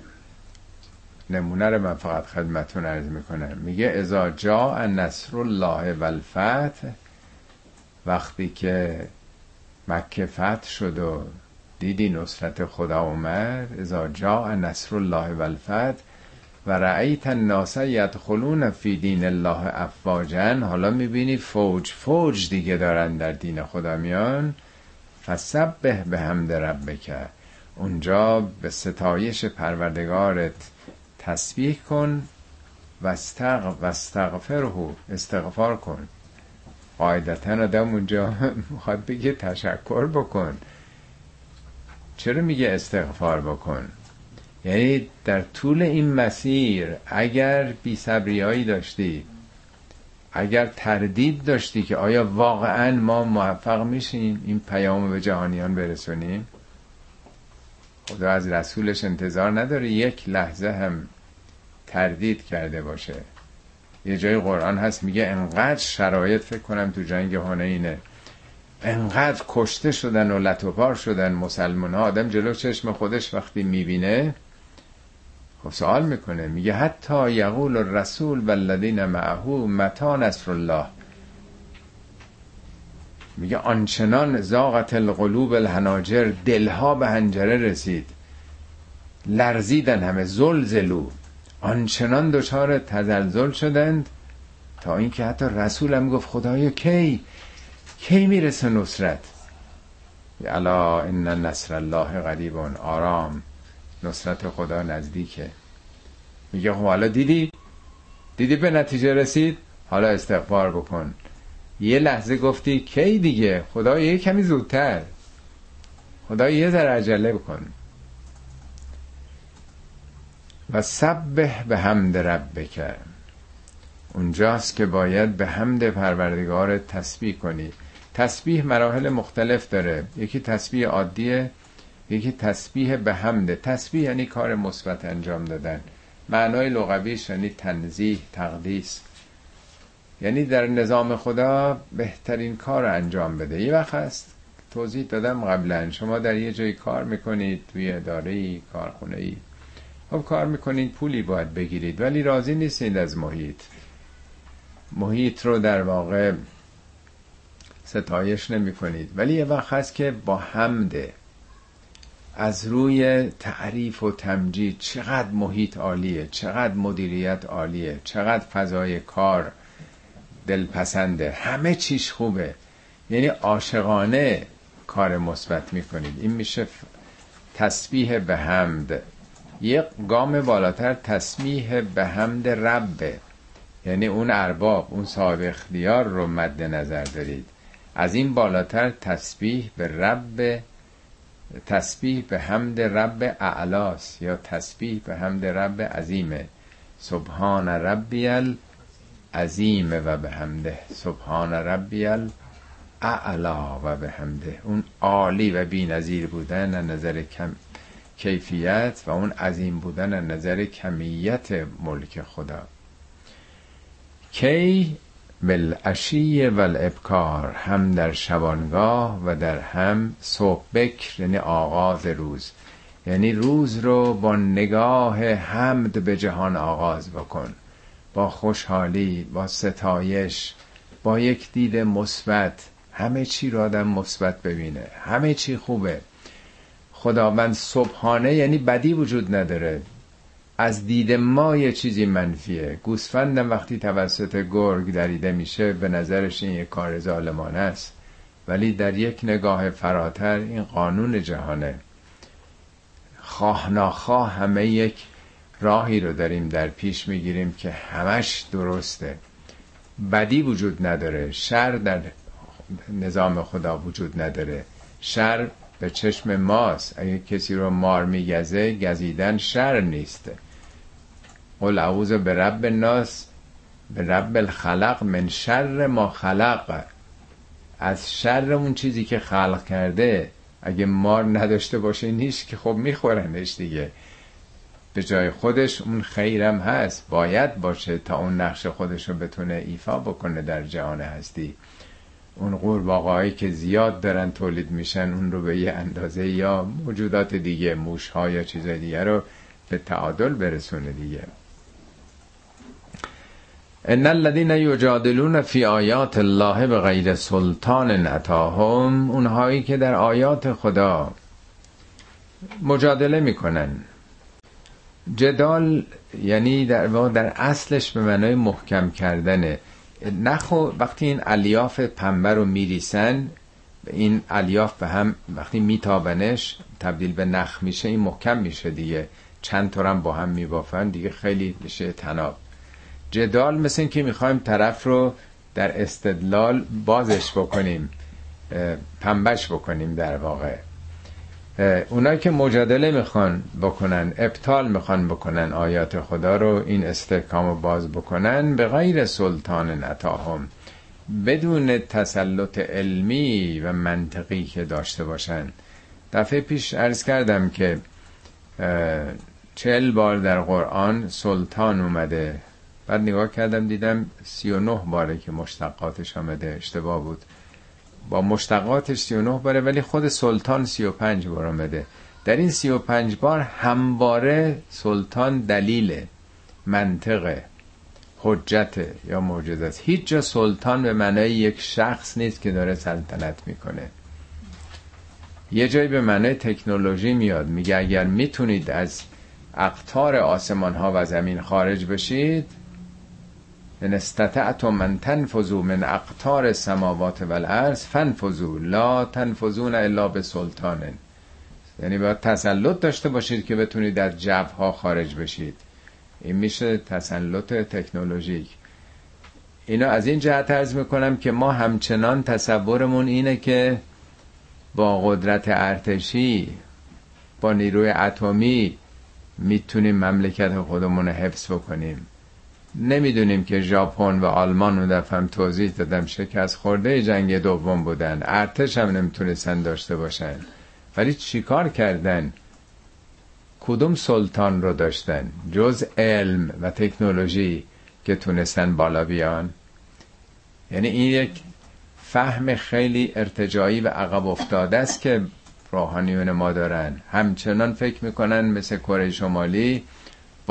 S1: نمونه رو من فقط خدمتون عرض می‌کنم. میگه ازا جا نصر الله و وقتی که مکه فتح شد و دیدی نصرت خدا اومد؟ ازا جا نصر الله و و رأیت الناس یدخلون فی دین الله افواجن حالا می‌بینی فوج فوج دیگه دارن در دین خدا میان. فسبه به حمد ربک. اونجا به ستایش پروردگارت تسبیح کن و استغفره استغفار کن. قاعدتا آدم اونجا می‌خواد بگه تشکر بکن. چرا میگه استغفار بکن؟ یعنی در طول این مسیر اگر بی صبریایی داشتی اگر تردید داشتی که آیا واقعا ما موفق میشیم این پیام به جهانیان برسونیم؟ خدا از رسولش انتظار نداره یک لحظه هم تردید کرده باشه. یه جای قرآن هست میگه انقدر شرایط فکر کنم تو جنگ هنینه انقدر کشته شدن و لطوپار شدن مسلمان ها. آدم جلو چشم خودش وقتی می‌بینه خب سوال می‌کنه. میگه حتی یقول الرسول والذین معه متا نصر الله. میگه آنچنان زاغت القلوب الهناجر دلها به هنجره رسید. لرزیدن همه زلزلو آنچنان دچار تزلزل شدند تا اینکه حتی رسول هم گفت خدایا کی؟ کی می‌رسه نصرت؟ الا ان نصر الله قریب آرام. نصرت خدا نزدیکه. میگه خب حالا دیدی؟ دیدی به نتیجه رسید؟ حالا استغفار بکن. یه لحظه گفتی کی دیگه؟ خدا یه کمی زودتر. خدا یه ذره عجله بکن. و سبه به حمد رب کرد اونجاست که باید به حمد پروردگار تسبیح کنی. تسبیح مراحل مختلف داره. یکی تسبیح عادیه یکی تسبیح به حمد تسبیح یعنی کار مثبت انجام دادن. معنای لغویش یعنی تنزیه تقدیس. یعنی در نظام خدا بهترین کار رو انجام بده. یه وقت هست توضیح دادم قبلا. شما در یه جایی کار می‌کنید توی اداره ای کارخونه ای خب کار می‌کنید پولی باید بگیرید ولی راضی نیستید از محیط. محیط رو در واقع ستایش نمی کنید ولی یه وقت هست که با حمده از روی تعریف و تمجید چقدر محیط عالیه چقدر مدیریت عالیه چقدر فضای کار دلپسنده همه چیش خوبه. یعنی عاشقانه کار مثبت می‌کنید. این میشه تسبیح به حمد. یک گام بالاتر تسبیح به حمد ربه. یعنی اون ارباب اون صاحب اختیار رو مد نظر دارید. از این بالاتر تسبیح به رب تسبیح به حمد رب اعلاس یا تسبیح به حمد رب عظیمه. سبحان ربی العظیم و به حمده. سبحان ربی اعلا و به حمده. اون عالی و بی نظیر بودن نظر کم کیفیت و اون عظیم بودن نظر کمیت ملک خدا. کی بالعشی و الابکار هم در شبانگاه و در هم صبح بکر یعنی آغاز روز. یعنی روز رو با نگاه حمد به جهان آغاز بکن. با خوشحالی با ستایش با یک دید مثبت. همه چی رو آدم مثبت ببینه. همه چی خوبه. خداوند صبحانه یعنی بدی وجود نداره. از دید ما یه چیزی منفیه. گوسفندم وقتی توسط گرگ دریده میشه به نظرش این یک کار ظالمانه است. ولی در یک نگاه فراتر این قانون جهانه. خواه ناخواه همه یک راهی رو داریم در پیش می‌گیریم که همش درسته. بدی وجود نداره. شر در نظام خدا وجود نداره. شر به چشم ماست. اگه کسی رو مار میگزه گزیدن شر نیسته قل اعوذ به رب الناس به رب الخلق من شر ما خلق. از شر اون چیزی که خلق کرده اگه مار نداشته باشه نیست که خب میخورنش دیگه. به جای خودش اون خیرم هست. باید باشه تا اون نقش خودش رو بتونه ایفا بکنه در جهان هستی. اون قورباغه‌ای که زیاد دارن تولید میشن اون رو به یه اندازه یا موجودات دیگه موش ها یا چیزای دیگه رو به تعادل برسونه دیگه. ان الذين یجادلون فی آیات الله به غیر سلطان اتاهم اونهایی که در آیات خدا مجادله می‌کنن. جدال یعنی در در اصلش به معنای محکم کردنه. نخو وقتی این الیاف پنبه رو میریسن این الیاف به هم وقتی میتابنش تبدیل به نخ میشه این محکم میشه دیگه. چند تا با هم میبافن دیگه خیلی میشه تناب. جدال مثل این که می‌خوایم طرف رو در استدلال بازش بکنیم پنبش بکنیم در واقع. اونایی که مجادله می‌خوان بکنن ابطال می‌خوان بکنن آیات خدا رو این استحکام رو باز بکنن به غیر سلطان نتاهم. بدون تسلط علمی و منطقی که داشته باشن. دفعه پیش عرض کردم که چل بار در قرآن سلطان اومده. بعد نگاه کردم دیدم سی و نه باره که مشتقاتش آمده اشتباه بود. با مشتقاتش 39 باره ولی خود سلطان 35 بار آمده در این 35 بار همواره سلطان دلیل منطقه حجت یا معجزه است. هیچ جا سلطان به معنای یک شخص نیست که داره سلطنت می‌کنه. یه جایی به معنای تکنولوژی میاد میگه اگر می‌تونید از اقطار آسمان ها و زمین خارج بشید ان استطعتم من تنفذوا من اقطار سماوات و الارض فنفذوا لا تنفذون الا به سلطان یعنی باید تسلط داشته باشید که بتونید در جبها خارج بشید. این میشه تسلط تکنولوژیک. اینو از این جهت ارز می‌کنم که ما همچنان تصورمون اینه که با قدرت ارتشی با نیروی اتمی می‌تونیم مملکت خودمون رو حفظ بکنیم. نمی‌دونیم که ژاپن و آلمان رو دفعه توضیح دادم شکست خورده جنگ دوم بودن. ارتش هم نمی‌تونستن داشته باشن. ولی چیکار کردن؟ کدوم سلطان رو داشتن؟ جز علم و تکنولوژی که تونستن بالا بیان؟ یعنی این یک فهم خیلی ارتجایی و عقب افتاده است که روحانیون ما دارن. همچنان فکر می‌کنن مثل کره شمالی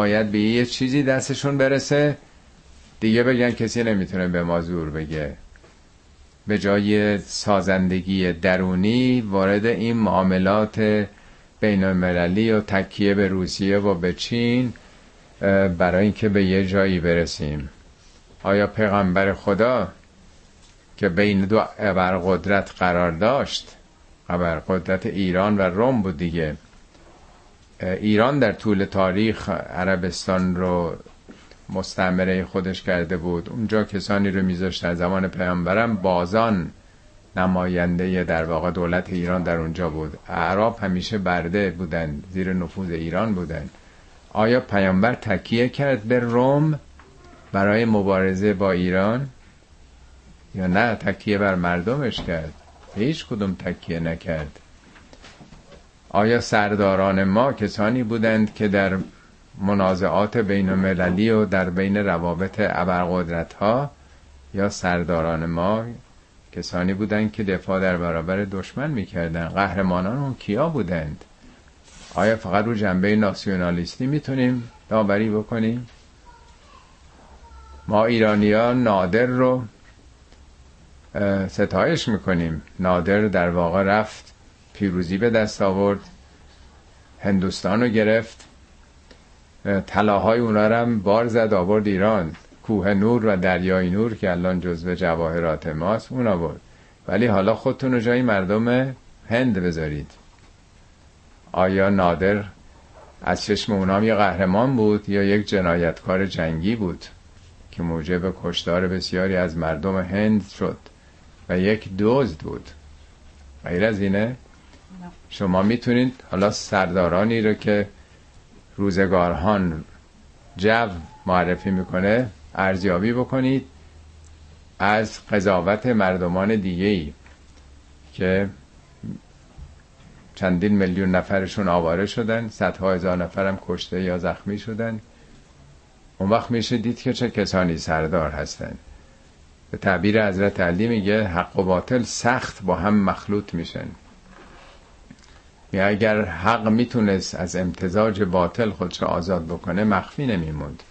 S1: باید به یه چیزی دستشون برسه. دیگه بگن کسی نمی‌تونه به ما زور بگه. به جای سازندگی درونی وارد این معاملات بین المللی و تکیه به روسیه و به چین برای اینکه به یه جایی برسیم. آیا پیغمبر خدا که بین دو قدرت قرار داشت قدرت ایران و روم بود دیگه ایران در طول تاریخ عربستان رو مستعمره خودش کرده بود. اونجا کسانی رو میذاشت در زمان پیامبرم. بازان نماینده در واقع دولت ایران در اونجا بود. اعراب همیشه برده بودن زیر نفوذ ایران بودن. آیا پیامبر تکیه کرد به روم برای مبارزه با ایران؟ یا نه تکیه بر مردمش کرد. هیچ کدوم تکیه نکرد. آیا سرداران ما کسانی بودند که در منازعات بین المللی و در بین روابط ابرقدرت ها یا سرداران ما کسانی بودند که دفاع در برابر دشمن می‌کردن قهرمانان اون کیا بودند؟ آیا فقط رو جنبه ناسیونالیستی می‌تونیم داوری بکنیم؟ ما ایرانیان نادر رو ستایش می‌کنیم. نادر در واقع رفت پیروزی به دست آورد هندوستان رو گرفت طلاهای اونا هم بار زد آورد ایران کوه نور و دریای نور که الان جزو جواهرات ماست اون آورد. ولی حالا خودتون رو جای مردم هند بذارید. آیا نادر از چشم اونام یه قهرمان بود یا یک جنایتکار جنگی بود که موجب کشتار بسیاری از مردم هند شد و یک دزد بود؟ غیر از اینه شما می‌تونید حالا سردارانی رو که روزگارهان جو معرفی می‌کنه ارزیابی بکنید از قضاوت مردمان دیگه ای که چندین میلیون نفرشون آواره شدن صدها هزار نفرم کشته یا زخمی شدن. اون وقت میشه دید که چه کسانی سردار هستن. به تعبیر حضرت علی میگه حق و باطل سخت با هم مخلوط میشن. یا اگر حق می‌تونست از امتزاج باطل خودش آزاد بکنه مخفی نمیموند.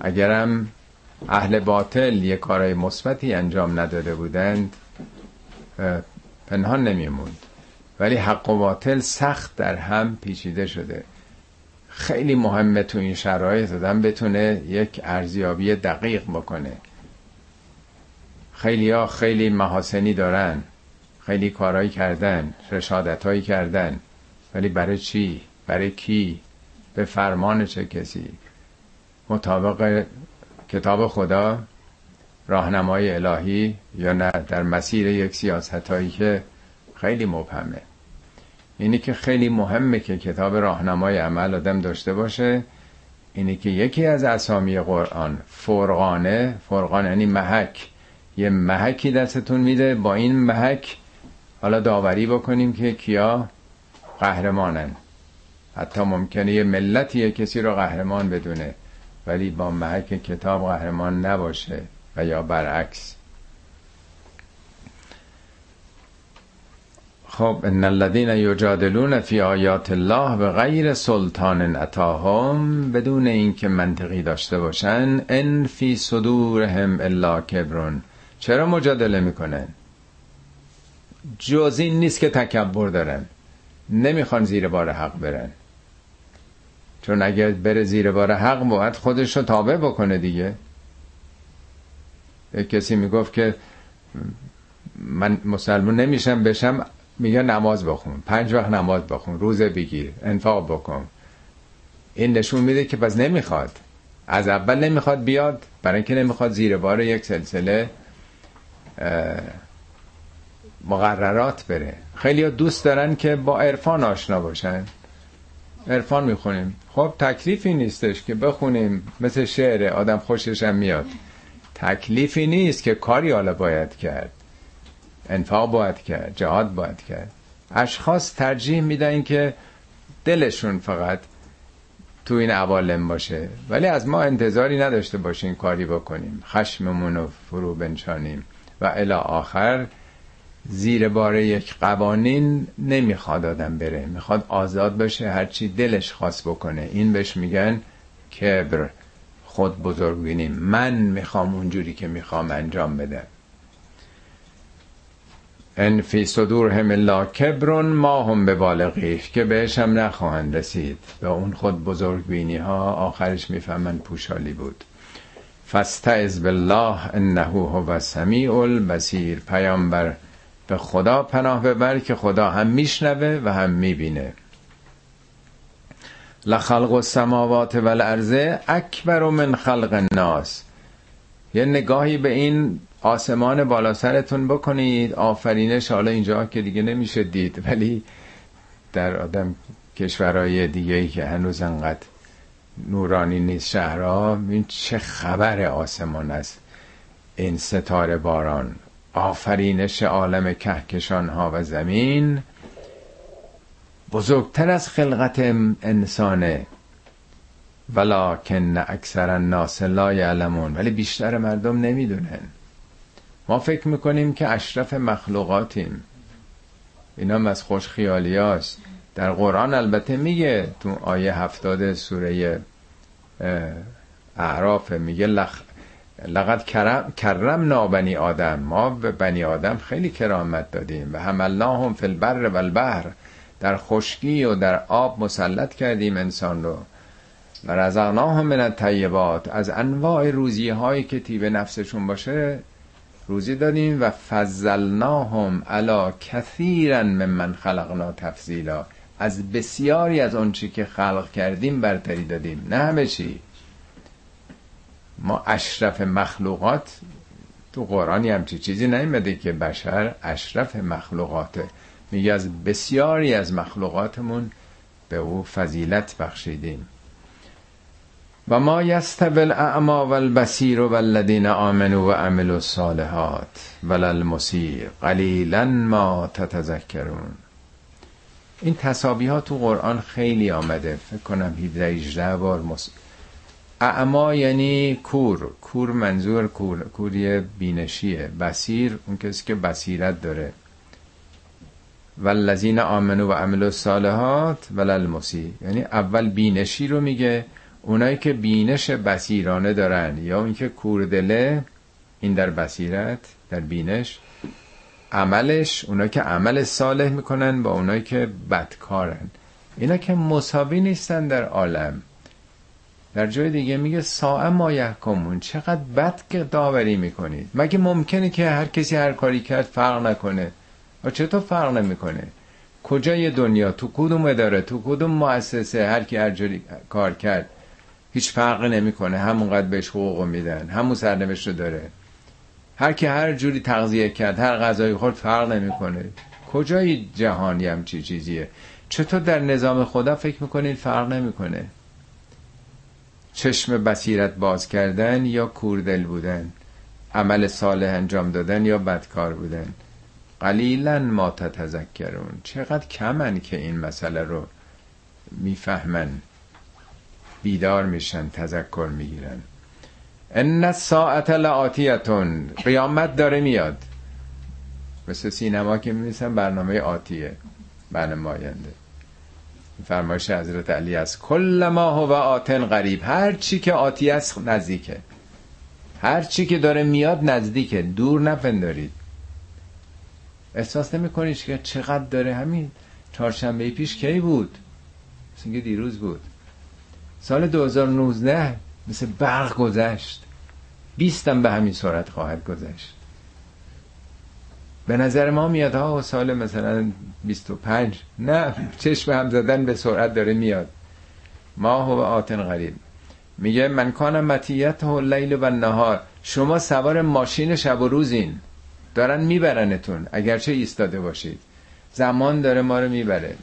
S1: اگرم اهل باطل یه کارای مثبتی انجام نداده بودند پنهان نمیموند. ولی حق و باطل سخت در هم پیچیده شده. خیلی مهمه تو این شرایط آدم بتونه یک ارزیابی دقیق بکنه. خیلی ها خیلی محاسنی دارن خیلی کارهایی کردن رشادت کردن. ولی برای چی؟ برای کی؟ به فرمان چه کسی؟ مطابق کتاب خدا راهنمای الهی یا نه در مسیر یک سیاست هایی که خیلی مبهمه اینی که خیلی مهمه که کتاب راهنمای عمل آدم داشته باشه اینی که یکی از اسامی قرآن فرقانه فرقان یعنی محک یه محکی دستتون میده با این محک حالا داوری بکنیم که کیا قهرمانن. حتی ممکنه یه ملت یه کسی رو قهرمان بدونه ولی با محک کتاب قهرمان نباشه و یا برعکس. خب ان الذين یجادلون فی آیات الله به غیر سلطان اتاهم بدون اینکه منطقی داشته باشن ان فی صدورهم الا کبرون چرا مجادله می‌کنن؟ جز این نیست که تکبر دارن. نمی‌خوان زیر بار حق برن. چون اگر بره زیر بار حق باید خودش رو تابع بکنه دیگه. کسی می‌گفت که من مسلمون نمیشم بشم میگه نماز بخون. پنج وقت نماز بخون روزه بگیر انفاق بکن. این نشون میده که پس نمی‌خواد. از اول نمی‌خواد بیاد برای اینکه نمی‌خواد زیر بار یک سلسله مقررات بره. خیلی دوست دارن که با عرفان آشنا باشن. عرفان می‌خونیم. خب تکلیفی نیستش که بخونیم. مثل شعر آدم خوششم میاد. تکلیفی نیست که کاری حالا باید کرد. انفاق باید کرد. جهاد باید کرد. اشخاص ترجیح میدن که دلشون فقط تو این عوالم باشه. ولی از ما انتظاری نداشته باشیم کاری بکنیم. خشممون رو فرو بنشانیم. و الی آخر زیر بار یک قوانین نمی‌خواد آدم بره. می‌خواد آزاد بشه هرچی دلش خواست بکنه. این بهش میگن کبر خود بزرگ بینیم من می‌خوام اونجوری که می‌خوام انجام بدم. ان فی صدورهم الا کبرون ما هم به بالغیش که بهش هم نخواهند رسید. به اون خود بزرگ بینی ها آخرش می‌فهمن پوشالی بود. فاستعذ بالله انه هو سمیع البصیر. پیامبر به خدا پناه ببر که خدا هم میشنوه و هم می‌بینه. لخلق السماوات والارض اکبر من خلق الناس. یه نگاهی به این آسمان بالا سرتون بکنید. آفرینش حالا اینجا که دیگه نمیشه دید ولی در آدم کشورهای دیگه ای که هنوز انقدر نورانی نیست شهرها این چه خبر آسمان است؟ این ستاره باران. آفرینش عالم کهکشان ها و زمین بزرگتر از خلقت انسانه ولکن اکثر الناس لا یعلمون ولی بیشتر مردم نمی‌دونن ما فکر می‌کنیم که اشرف مخلوقاتیم اینا هم از خوش خیالی هاست. در قرآن البته میگه تو آیه هفتاد سوره اعراف میگه. لقد کرم, کرم بنی آدم. ما به بنی آدم خیلی کرامت دادیم و حملناهم فی البر و البحر. در خشکی و در آب مسلط کردیم انسان رو. و رزقناهم من الطیبات. از انواع روزی هایی که تیب نفسشون باشه روزی دادیم و فضلناهم علا کثیرا من خلقنا تفضیلا. از بسیاری از چی که خلق کردیم برتری دادیم. نه همه چی. ما اشرف مخلوقات تو قرآنی همچی چیزی نیمده که بشر اشرف مخلوقاته. میگه از بسیاری از مخلوقاتمون به او فضیلت بخشیدیم. و ما یستوی الاعما و البصیر و الذین آمنوا و عملوا الصالحات ولا المسیء قلیلا ما تتذکرون. این تصابی ها تو قرآن خیلی آمده. فکر کنم 17 18 بار. اعما یعنی کور. کور منظور کور. کوری بینشیه. بصیر اون کسی که بصیرت داره. والذین آمنوا و عملوا الصالحات ولا المسیء یعنی اول بینشی رو میگه. اونایی که بینش بسیرانه دارن یا اینکه کوردله این در بصیرت در بینش. عملش اونایی که عمل صالح می‌کنن با اونایی که بدکارن. اینا که مساوی نیستن در عالم. در جای دیگه میگه ساعه ما یحکمون. چقدر بد که داوری می‌کنید. مگه ممکنه که هر کسی هر کاری کرد فرق نکنه؟ و چطور فرق نمی‌کنه؟ کجای دنیا؟ تو کدوم اداره؟ تو کدوم مؤسسه؟ هر کی هر جوری کار کرد هیچ فرقی نمی‌کنه. همونقدر بهش حقوق میدن. همون سرنوشت رو داره. هر کی هر جوری تغذیه کرد هر غذایی خورد فرق نمی‌کنه. کجای جهانی هم چی چیزیه؟ چطور در نظام خدا فکر می‌کنین فرق نمی‌کنه؟ چشم بصیرت باز کردن یا کوردل بودن؟ عمل صالح انجام دادن یا بدکار بودن؟ قلیلا ما تتذکرون. چقدر کمن که این مسئله رو می‌فهمن. بیدار میشن تذکر می‌گیرن. ان ساعت لآتیتون. قیامت داره میاد. مثل سینما که میمیسن برنامه آتیه. برنامه آینده فرمایش حضرت علی است. کل ما هو آتن غریب. هر چی که آتی است نزدیکه. هر چی که داره میاد نزدیکه. دور نپندارید. احساس نمی که چقدر داره همین چهارشنبه پیش کی بود؟ مثل دیروز بود. سال 2019 مثل برق گذشت. بیستم به همین سرعت خواهد گذشت. به نظر ما میاد ها سال مثلا 25 نه چشم هم زدن به سرعت داره میاد. ما هو آتن غریب. میگه من کانم متیت و لیل و نهار شما سوار ماشین شب و روزین. دارن میبرنتون اگرچه ایستاده باشید. زمان داره ما رو می‌بره.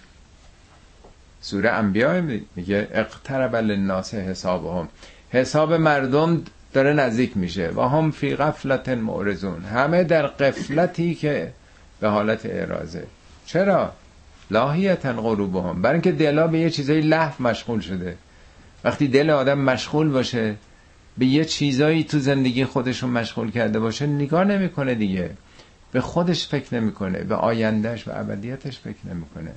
S1: سوره انبیاء میگه اقترب للناس حسابهم. حساب مردم داره نزدیک میشه. و هم فی غفلت معرضون. همه در قفلتی که به حالت اعراضه. چرا؟ لاهیتا قلوبهم برای اینکه دلا به یه چیزای لحف مشغول شده. وقتی دل آدم مشغول باشه به یه چیزایی تو زندگی خودشون مشغول کرده باشه نگاه نمی‌کنه دیگه. به خودش فکر نمی‌کنه به آیندهش و ابدیتش فکر نمی‌کنه.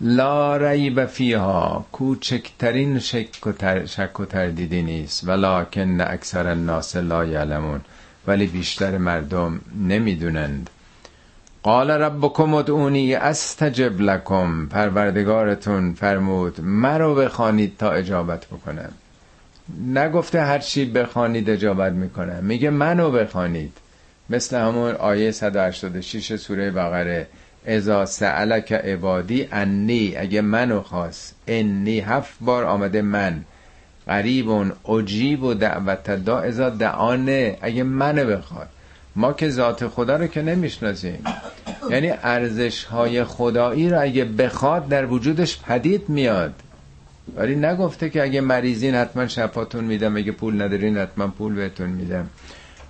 S1: لا ریب فیها کوچکترین شک و, تر شک و تردیدی نیست. ولکن اکثر الناس لا یعلمون ولی بیشتر مردم نمی‌دونند. قال ربکم ادعونی استجب لکم. پروردگارتون فرمود مرا بخوانید تا اجابت بکنم. نگفته هر چی بخوانید اجابت می‌کنم. میگه منو بخوانید. مثل همون آیه 186 سوره بقره. ازا سألک عبادی انی اگه منو خواست. انی هفت بار آمده من. قریب عجیب و دعوت دا ازا دعانه اگه منو بخواد. ما که ذات خدا رو که نمی‌شناسیم. یعنی ارزش های خدایی رو اگه بخواد در وجودش پدید میاد. ولی نگفته که اگه مریضین حتما شفاتون میدم اگه پول ندارین؟ حتما پول بهتون میدم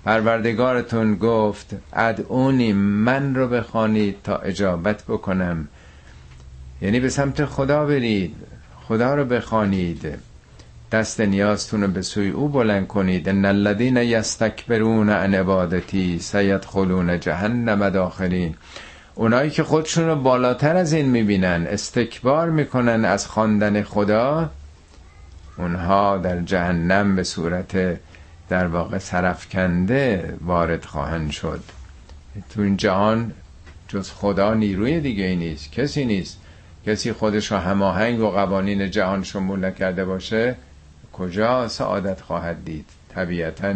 S1: پروردگارتون گفت ادعونی من رو بخوانید تا اجابت بکنم. یعنی به سمت خدا برید خدا رو بخوانید. دست نیازتون رو به سوی او بلند کنید. ان الذین یستکبرون عن عبادتی سیدخلون جهنم داخلین. اونایی که خودشون رو بالاتر از این می‌بینن استکبار می‌کنن از خواندن خدا اونها در جهنم به صورت در واقع سرفکنده وارد خواهند شد. تو این جهان جز خدا نیروی دیگه ای نیست کسی نیست. کسی خودش رو هماهنگ و قوانین جهان شمول نکرده باشه کجا سعادت خواهد دید؟ طبیعتا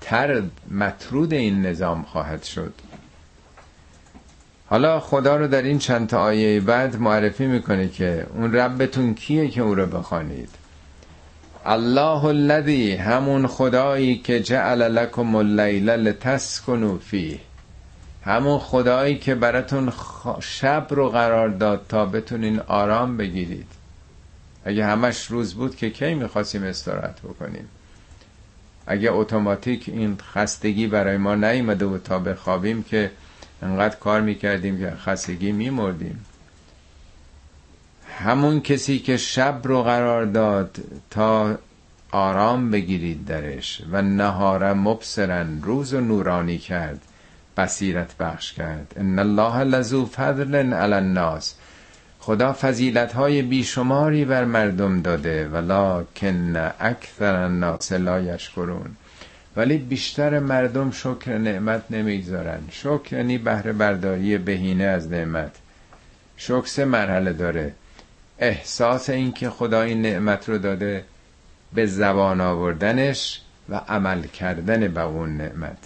S1: تر مطرود این نظام خواهد شد. حالا خدا رو در این چند تا آیه بعد معرفی می‌کنه که اون ربتون کیه که او رو بخوانید؟ الله الذی همون خدایی که جعل لکم اللیل لتسکنوا فیه. همون خدایی که براتون شب رو قرار داد تا بتونین آرام بگیرید. اگه همش روز بود که کی می‌خواستیم استراحت بکنیم؟ اگه اتوماتیک این خستگی برای ما نیومده و تا بخوابیم که انقدر کار می‌کردیم که خستگی میمردیم. همون کسی که شب رو قرار داد تا آرام بگیرید درش و نهار مبصرن روز و نورانی کرد بصیرت بخش کرد. ان الله لذو فضل علی الناس. خدا فضیلت های بیشماری بر مردم داده ولکن اکثر الناس لا یشکرون. ولی بیشتر مردم شکر نعمت نمی‌گذارن. شکر یعنی بهره برداری بهینه از نعمت. شکر سه مرحله داره. احساس اینکه خدا این نعمت رو داده به زبان آوردنش و عمل کردن به اون نعمت.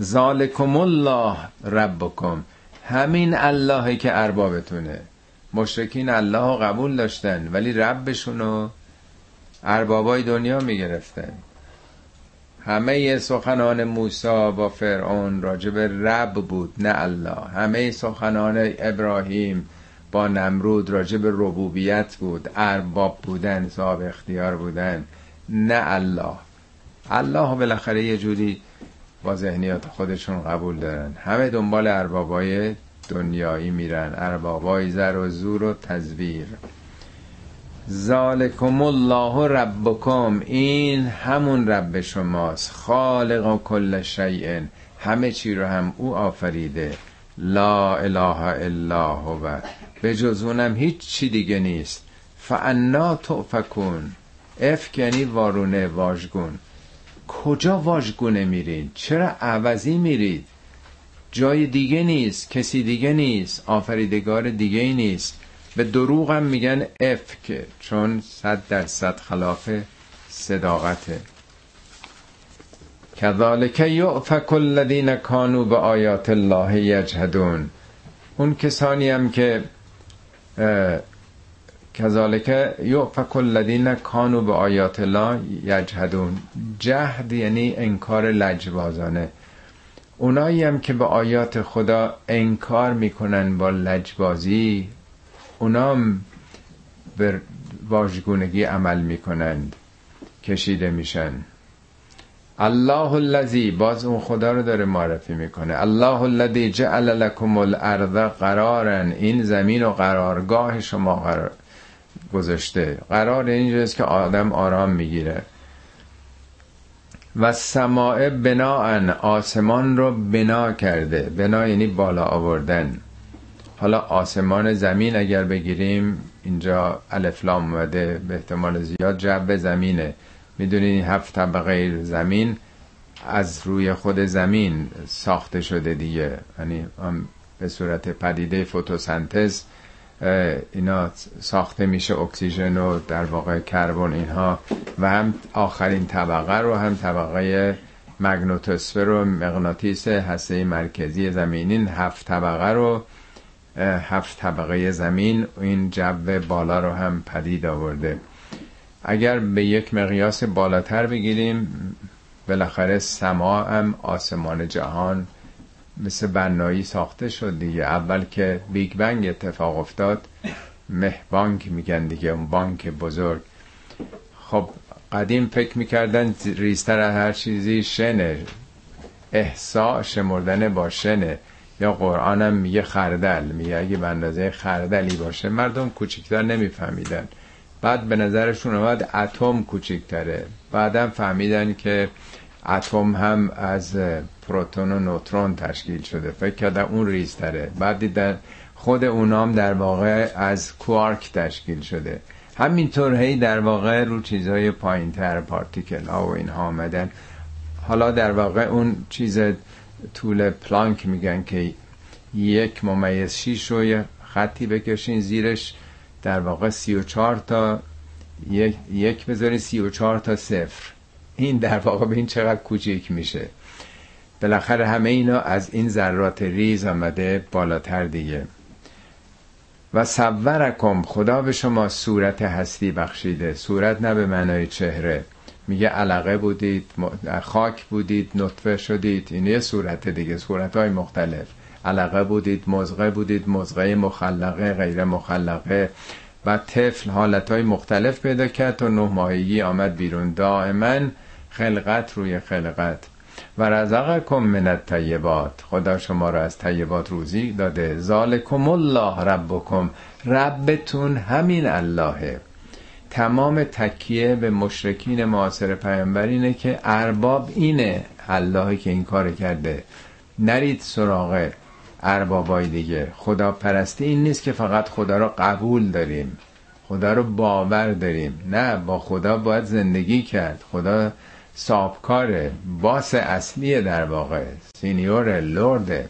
S1: ذالکم الله ربکم. همین اللهی که اربابتونه. مشرکین الله قبول داشتن ولی ربشونو اربابای دنیا می‌گرفتن. همه سخنان موسی با فرعون راجب رب بود نه الله. همه سخنان ابراهیم با نمرود راجب ربوبیت بود ارباب بودن صاحب اختیار بودن. نه الله. الله بالاخره یه جوری با ذهنیات خودشون قبول دارن. همه دنبال اربابای دنیایی میرن. اربابای زر و زور و تزویر. ذالکم الله ربکم. این همون رب شماست. خالق و کل شیء. همه چی رو هم او آفریده. لا اله الا هو. به جز اونم هیچ چی دیگه نیست. فانا تؤفکون. افک یعنی وارونه واژگون. کجا واژگونه میرید چرا عوضی میرید؟ جای دیگه نیست کسی دیگه نیست آفریدگار دیگه ای نیست. به دروغ هم میگن افک چون صد درصد خلاف صداقته کذالک یؤفک الذین کانوا به آیات الله یجهدون. اون کسانی هم که کذالک یؤفک الذین کانوا به آیات الله یجهدون جهد یعنی انکار لجبازانه. اونایی هم که به آیات خدا انکار می‌کنن با لجبازی اونام به واژگونگی عمل می‌کنند کشیده میشن. الله الذی باز اون خدا رو داره معرفی می‌کنه. الله الذی جعل لكم الارض قرارا این زمین و قرارگاه شما قرار گذاشته. قرار اینجاست که آدم آرام می‌گیره. و سماع بناان آسمان رو بنا کرده. بنا یعنی بالا آوردن. حالا آسمان زمین اگر بگیریم اینجا الفلام اومده به احتمال زیاد جو زمینه. می‌دونین هفت طبقه زمین از روی خود زمین ساخته شده دیگه. یعنی به صورت پدیده فتوسنتز اینا ساخته میشه اکسیژن و در واقع کربن اینها. و هم آخرین طبقه رو هم طبقه مگنوتوسفر و مغناطیس هسته مرکزی زمین این هفت طبقه رو هفت طبقه زمین این جو بالا رو هم پدید آورده. اگر به یک مقیاس بالاتر بگیریم بالاخره سما هم آسمان جهان مثل بنایی ساخته شد دیگه. اول که بیگ بنگ اتفاق افتاد مه بانگ میگن دیگه اون بانگ بزرگ. خب قدیم فکر می‌کردن ریزتر هر چیزی شنه. احصا شمردن با شنه. یا قرآنم میگه خردل میگه اگه به خردلی باشه مردم کوچکتر نمیفهمیدن. بعد به نظرشون اومد اتم کوچکتره. بعدم فهمیدن که اتم هم از پروتون و نوترون تشکیل شده. فکر کردن اون ریزتره. بعد دیدن خود اونام در واقع از کوارک تشکیل شده. همینطور هی در واقع رو چیزهای پایین تر پارتیکل ها و اینها آمدن. حالا در واقع اون چیز طول پلانک میگن که یک ممیز شیش رو خطی بکشین زیرش. در واقع سی و چار تا یک, یک بذارین سی تا صفر. این در واقع به این چقدر کوچیک میشه. بالاخره همه اینا از این ذرات ریز آمده بالاتر دیگه. و صورکم خدا به شما صورت هستی بخشیده. صورت نه به معنای چهره. میگه علقه بودید خاک بودید نطفه شدید. این یه صورت دیگه صورت های مختلف. علقه بودید مزغه بودید مزغه مخلقه غیر مخلقه. و طفل حالت های مختلف پیدا کرد و نه ماهگی آمد بیرون. دائما خلقت روی خلقت. و رزقکم من الطیبات. خدا شما را از طیبات روزی داده. ذالکم الله ربکم. ربتون همین اللهه. تمام تکیه به مشرکین معاصر پیامبر اینه که ارباب اینه اللهی که این کار کرده. نرید سراغ اربابای دیگه. خدا پرستی این نیست که فقط خدا رو قبول داریم. خدا رو باور داریم. نه با خدا باید زندگی کرد. خدا سابکاره باس اصلی در واقع سینیور لورد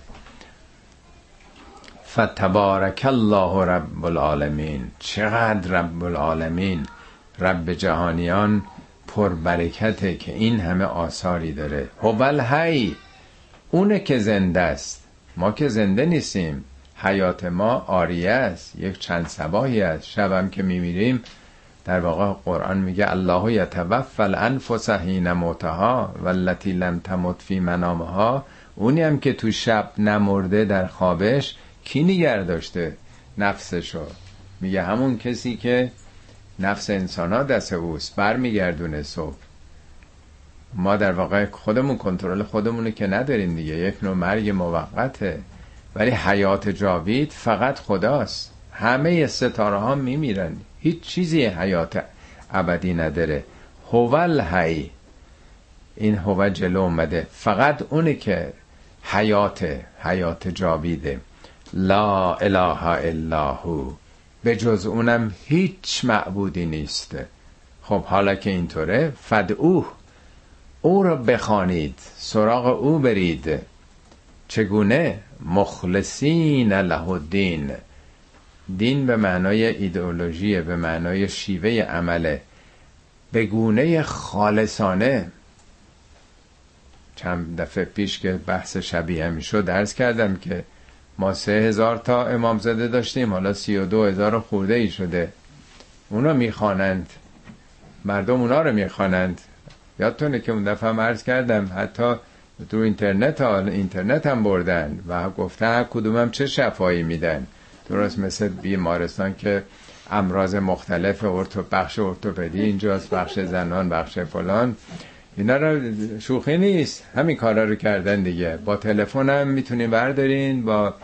S1: فتبارک الله رب العالمین. چقدر رب العالمین؟ رب جهانیان پربرکته که این همه آثاری داره. هوبل هی اونه که زنده است. ما که زنده نیستیم. حیات ما آریه است. یک چند سباهی است. شبم که میمیریم در واقع قرآن میگه الله یتوفى الانفس حین موتها والتي لم تمت فی منامها. اونی هم که تو شب نمرده در خوابش کی نگر داشته؟ نفسشو. میگه همون کسی که نفس انسان ها دست اوست برمیگردونه صبح. ما در واقع خودمون کنترل خودمونه که نداریم دیگه. یک نوع مرگ موقته. ولی حیات جاوید فقط خداست. همه ستاره ها میمیرن. هیچ چیزی حیات ابدی نداره. هوال هی این هو جلو اومده. فقط اونه که حیات حیات جاویده. لا اله الا هو. به جز اونم هیچ معبودی نیست. خب حالا که اینطوره فدعوه. او را بخوانید سراغ او برید. چگونه؟ مخلصین له الدین. دین به معنای ایدئولوژی به معنای شیوه عمله. به گونه خالصانه. چند دفعه پیش که بحث شبیه می شد درس کردم که ما سه هزار تا امام زده داشتیم حالا سی و دو هزار خورده ای شده. اونا می‌خوانند. مردم اونا رو می‌خوانند. یادتونه که اون دفعه عرض کردم حتی تو اینترنت ها اینترنت هم بردن و گفتن کدومم چه شفایی میدن. درست مثل بیمارستان که امراض مختلف ارتو بخش ارتوپدی اینجاست بخش زنان بخش فلان. اینا رو شوخی نیست. همین کارا رو کردن دیگه. با تلفن هم می‌تونین بردارین با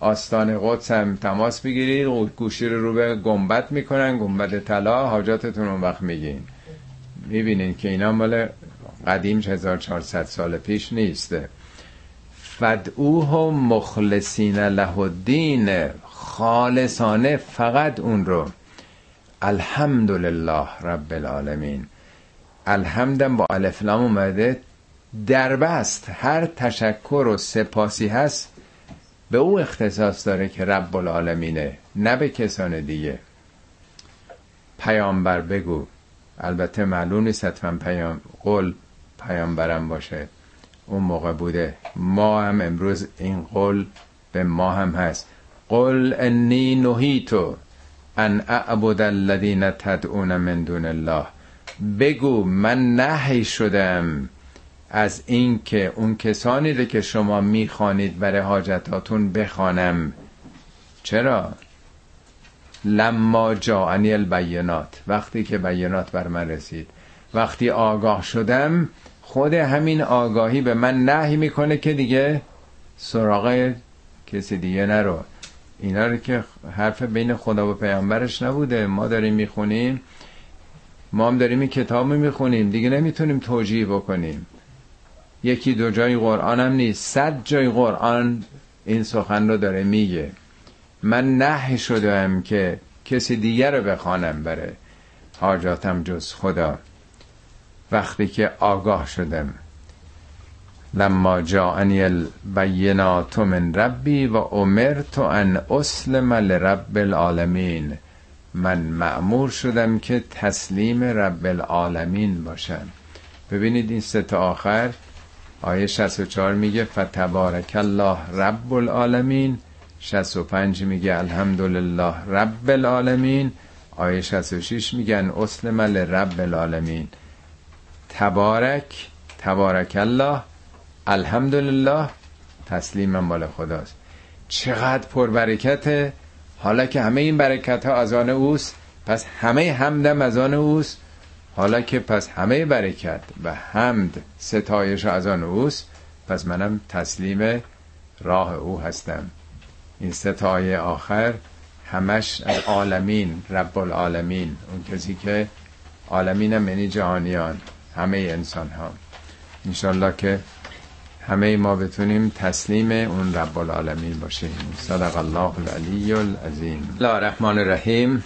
S1: آستان قدس هم تماس بگیرید گوشی رو رو به گنبت می‌کنن گنبت طلا حاجاتتون اون وقت میگین. می‌بینین که اینا مال قدیم 1400 سال پیش نیسته. فدعوه مخلصین له الدین خالصانه فقط اون رو. الحمدلله رب العالمین. الحمدم با الفلام اومده. دربست هر تشکر و سپاسی هست به او اختصاص داره که رب العالمینه نه به کسان دیگه. پیامبر بگو. البته معلوم نیست حتما پیام قول پیامبرم باشه. اون موقع بوده. ما هم امروز این قول به ما هم هست. قل انی نهیتو ان اعبد الذین تدعون من دون الله. بگو من نهی شدم از این که اون کسانی رو که شما می‌خوانید برای حاجتاتون بخوانم. چرا؟ لما جاعنی البینات. وقتی که بینات بر من رسید. وقتی آگاه شدم خود همین آگاهی به من نهی می‌کنه که دیگه سراغ کسی دیگه نرو. اینا رو که حرف بین خدا و پیامبرش نبوده. ما داریم می‌خونیم. ما هم داریم این کتاب می‌خونیم. دیگه نمی‌تونیم توجیه بکنیم. یکی دو جای قرآن هم نیست. صد جای قرآن این سخن رو داره میگه. من نه شدم که کسی دیگر رو بخوانم بره. حاجاتم جز خدا. وقتی که آگاه شدم. لما جاءنی البینات من ربی و امرت ان اسلم لرب العالمین. من معمور شدم که تسلیم رب العالمین باشم. ببینید این سه تا آخر. آیه 64 میگه فتبارک الله رب العالمین. 65 میگه الحمدلله رب العالمین. آیه 66 میگن اسلم لرب العالمین. تبارک تبارک الله الحمدلله تسلیم مال خداست. چقدر پربرکته. حالا که همه این برکت ها از آن اوست پس همه حمدم از آن اوست. حالا که پس همه برکت و حمد ستایش از آن اوست پس منم تسلیم راه او هستم. این ستایه آخر همش از عالمین رب العالمین اون کسی که عالمین هم یعنی جهانیان همه انسان ها انشالله که همه ما بتونیم تسلیم اون رب العالمین باشیم. صدق الله العلی العظیم. الله الرحمن الرحیم.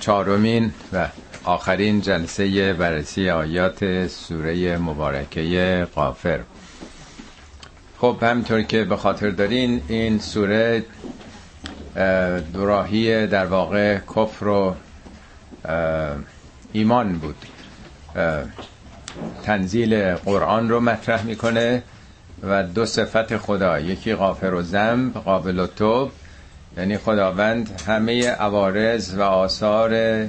S1: چهارمین و آخرین جلسه بررسی آیات سوره مبارکه قافر. خب همینطور که به خاطر دارین این سوره دوراهی در واقع کفر و ایمان بود. تنزیل قرآن رو مطرح می‌کنه و دو صفت خدا یکی غافر و زنب قابل و توب. یعنی خداوند همه عوارض و آثار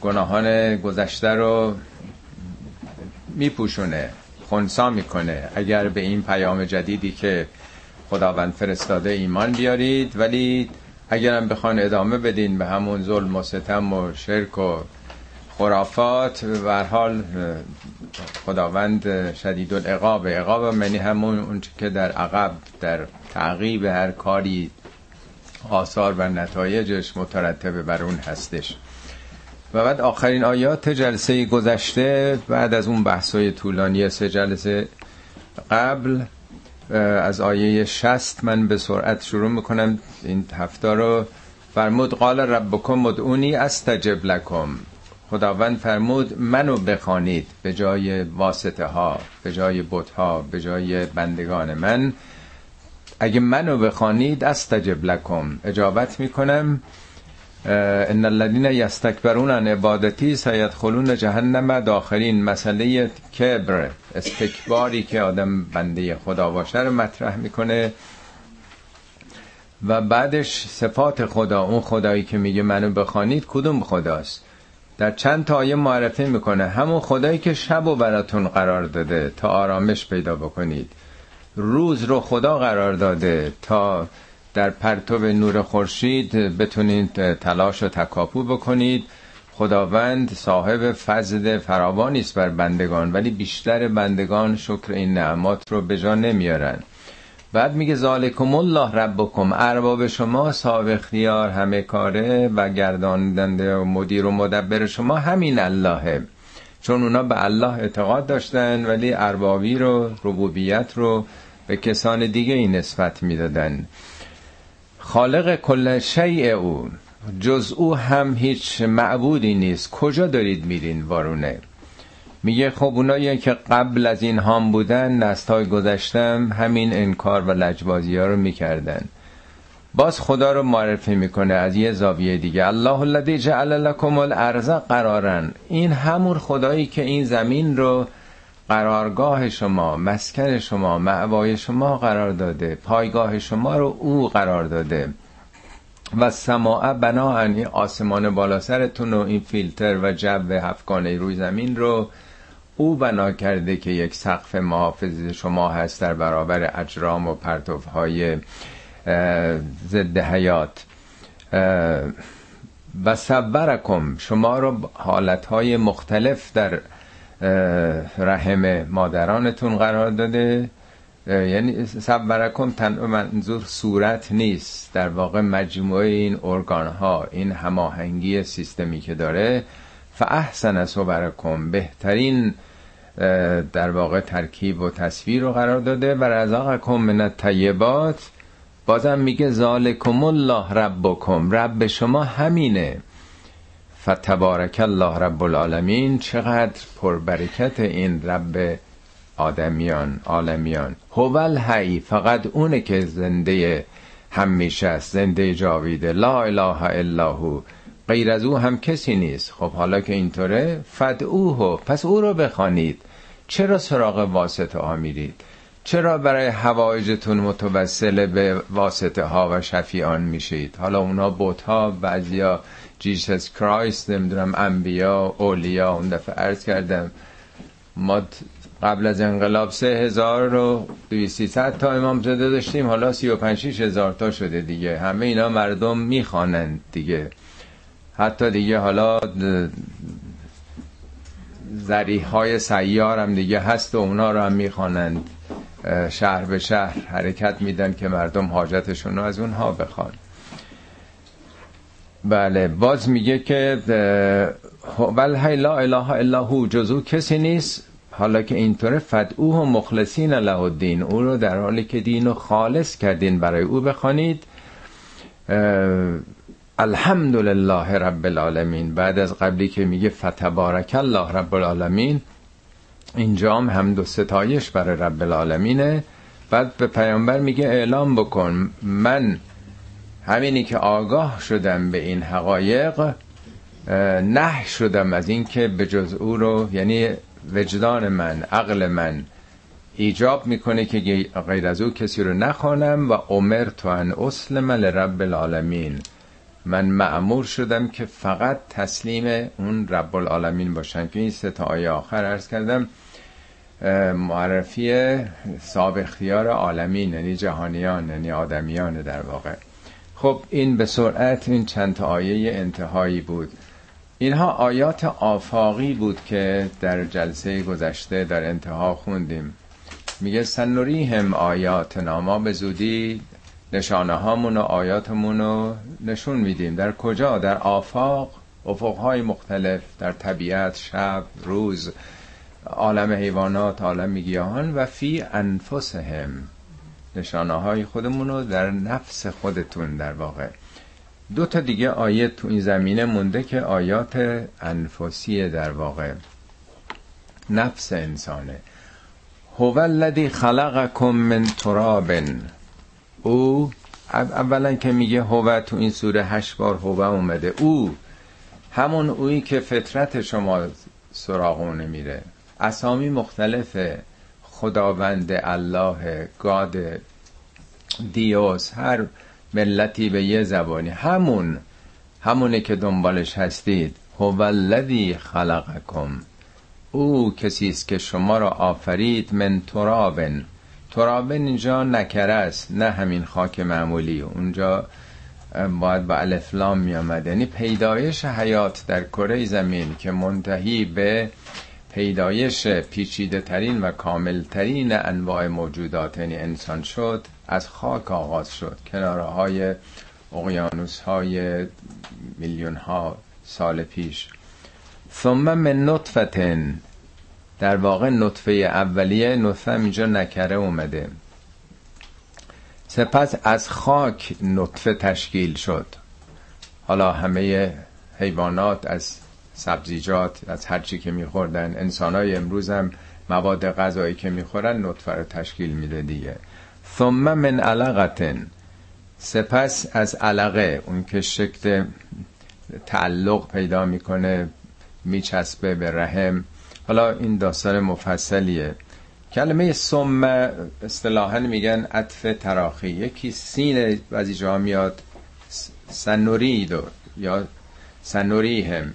S1: گناهان گذشته رو میپوشونه. خونسا می‌کنه. اگر به این پیام جدیدی که خداوند فرستاده ایمان بیارید ولی اگرم بخوان ادامه بدین به همون ظلم و ستم و شرک و خرافات و حال خداوند شدید العقاب عقاب منی همون اون که در عقب در تعقیب هر کاری آثار و نتایجش مترتب بر اون هستش. و بعد آخرین آیات جلسه گذشته بعد از اون بحثای طولانی سه جلسه قبل از آیه شست من به سرعت شروع می‌کنم. این هفته رو فرمود قال ربکم مدعونی استجب لکم. خداوند فرمود منو بخوانید به جای واسطه ها به جای بت ها به جای بندگان من. اگه منو بخوانید استجب لکم. اجابت می‌کنم. ان الذين یستکبرون عن عبادتی سیدخلون جهنم داخلین. مسئله کبر استکباری که آدم بنده خدا باشه رو مطرح می‌کنه. و بعدش صفات خدا اون خدایی که میگه منو بخوانید کدوم خداست؟ در چند تا آیه معرفی می‌کنه. همون خدایی که شب و براتون قرار داده تا آرامش پیدا بکنید. روز رو خدا قرار داده تا در پرتو نور خورشید بتونید تلاش و تکاپو بکنید. خداوند صاحب فضل فراوانی است بر بندگان ولی بیشتر بندگان شکر این نعمات رو به جا نمیارن. بعد میگه ذالکم الله ربکم ارباب شما صاحب اختیار همه کاره و گرداننده و مدیر و مدبر شما همین اللهه. چون اونا به الله اعتقاد داشتن ولی اربابی رو ربوبیت رو به کسان دیگه این نسبت می‌دادن. خالق کل شیء او. جز او هم هیچ معبودی نیست. کجا دارید میرین وارونه؟ میگه خب اونایی که قبل از این هام بودن نستای گذشتم همین انکار و لجبازی ها رو می‌کردن. باز خدا رو معرفی می‌کنه از یه زاویه دیگه. الله الذی جعل لكم الارض قرارن این همون خدایی که این زمین رو قرارگاه شما مسکن شما معوای شما قرار داده پایگاه شما رو او قرار داده. و سماع بنا این آسمان بالا سرتون و این فیلتر و جو هفکانه روی زمین رو او بنا کرده که یک سقف محافظ شما هست در برابر اجرام و پرتوهای ضد حیات. و صبرکم شما رو حالتهای مختلف در رحم مادرانتون قرار داده. یعنی صبرکم تن منظور صورت نیست. در واقع مجموعه این ارگان ها این هماهنگی سیستمی که داره فاحسن صبرکم. بهترین در واقع ترکیب و تصویر رو قرار داده. و رزاقکم من الطیبات. بازم میگه ذالکم الله ربکم. رب شما همینه. فتبارک الله رب العالمین چقدر پربرکت این رب آدمیان عالمیان. هوال حی فقط اونه که زنده همیشه است زنده جاویده. لا اله الا هو. غیر از او هم کسی نیست. خب حالا که اینطوره فدعوه. پس او رو بخوانید. چرا سراغ واسطه ها میرید؟ چرا برای هوایجتون متوسل به واسطه ها و شفیان میشید؟ حالا اونا بوت ها بعضیا جیسس کرایست نمی‌دونم انبیا اولیا اون دفعه عرض کردم. ما قبل از انقلاب سه هزار و تا امام زده داشتیم حالا سی و پنج هزار تا شده دیگه. همه اینا مردم می‌خوانند دیگه. حتی دیگه حالا زریح های سیار هم دیگه هست و اونا رو هم می‌خوانند. شهر به شهر حرکت میدن که مردم حاجتشون رو از اونها بخوان. بله باز میگه که ول لا اله الا هو جزو کسی نیست. حالا که اینطوره فدعوه و مخلصین له الدین. او رو در حالی که دین رو خالص کردین برای او بخوانید. الحمدلله رب العالمین. بعد از قبلی که میگه فتبارک الله رب العالمین اینجا هم حمد و ستایش برای رب العالمینه. بعد به پیامبر میگه اعلام بکن من همینی که آگاه شدم به این حقایق نه شدم از اینکه به جز او رو یعنی وجدان من عقل من ایجاب می‌کنه که غیر از او کسی رو نخوانم و عمر تو ان اسلم لرب العالمین. من معمور شدم که فقط تسلیم اون رب العالمین باشم. که این سه تا آیه آخر عرض کردم معرفی صاحب اختیار عالمین یعنی جهانیان یعنی آدمیان در واقع. خب این به سرعت این چند آیه انتهایی بود. اینها آیات آفاقی بود که در جلسه گذشته در انتها خوندیم. میگه سنوریهم آیات ناما به زودی نشانه هامون و آیاتمون رو نشون میدیم. در کجا؟ در آفاق افقهای مختلف در طبیعت شب روز عالم حیوانات عالم گیاهان و فی انفسهم. نشانه های خودمون رو در نفس خودتون در واقع. دو تا دیگه آیه تو این زمینه مونده که آیات انفسی در واقع. نفس انسانه. هو الذی خلقکم من تراب. او اولا که میگه هو تو این سوره هشت بار هو اومده. او همون اویی که فطرت شما سراغونه میره. اسامی مختلف خداوند الله گاد دیوس هر ملتی به یه زبانی. همون همونه که دنبالش هستید. هو الذی خلقکم. او کسی است که شما را آفرید من ترابن. ترابن اینجا نکره است نه همین خاک معمولی. اونجا باید با الفلام می آمد یعنی پیدایش حیات در کره زمین که منتهی به پیدایش پیچیده ترین و کامل ترین انواع موجودات یعنی انسان شد از خاک آغاز شد. کناره های اقیانوس های میلیون ها سال پیش. ثم من نطفتن. در واقع نطفه اولیه نطفه اینجا نکره اومده. سپس از خاک نطفه تشکیل شد. حالا همه حیوانات از سبزیجات از هرچی که میخوردن. انسان های امروز هم مواد غذایی که می‌خورن نطفه رو تشکیل میده دیگه. ثم من علقتن. سپس از علقه اون که شکل تعلق پیدا می‌کنه میچسبه به رحم. حالا این داستان مفصلیه. کلمه سم اصطلاحا میگن عطف تراخی. یکی سین بعضی جا میاد سنوریدو یا سنوری هم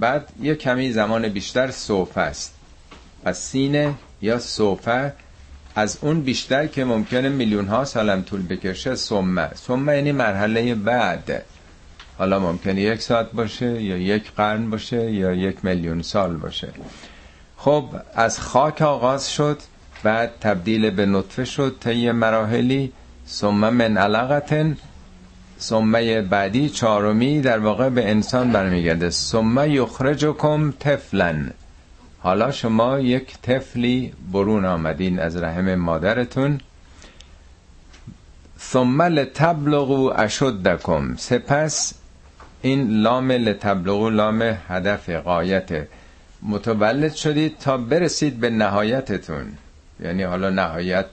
S1: بعد یه کمی زمان بیشتر صوفه است. پس سینه یا صوفه از اون بیشتر که ممکنه میلیون ها سالم طول بکشه سمه. سمه یعنی مرحله بعد. حالا ممکنه یک ساعت باشه یا یک قرن باشه یا یک میلیون سال باشه. خب از خاک آغاز شد بعد تبدیل به نطفه شد یه مراحلی. سمه من علقتن. سمه بعدی چهارمی در واقع به انسان برمیگرده. سمه یخرجکم تفلن حالا شما یک تفلی برون آمدین از رحم مادرتون. ثم لتبلغوا اشدکم. سپس این لام لتبلغوا لام هدف قایت متولد شدید تا برسید به نهایتتون. یعنی حالا نهایت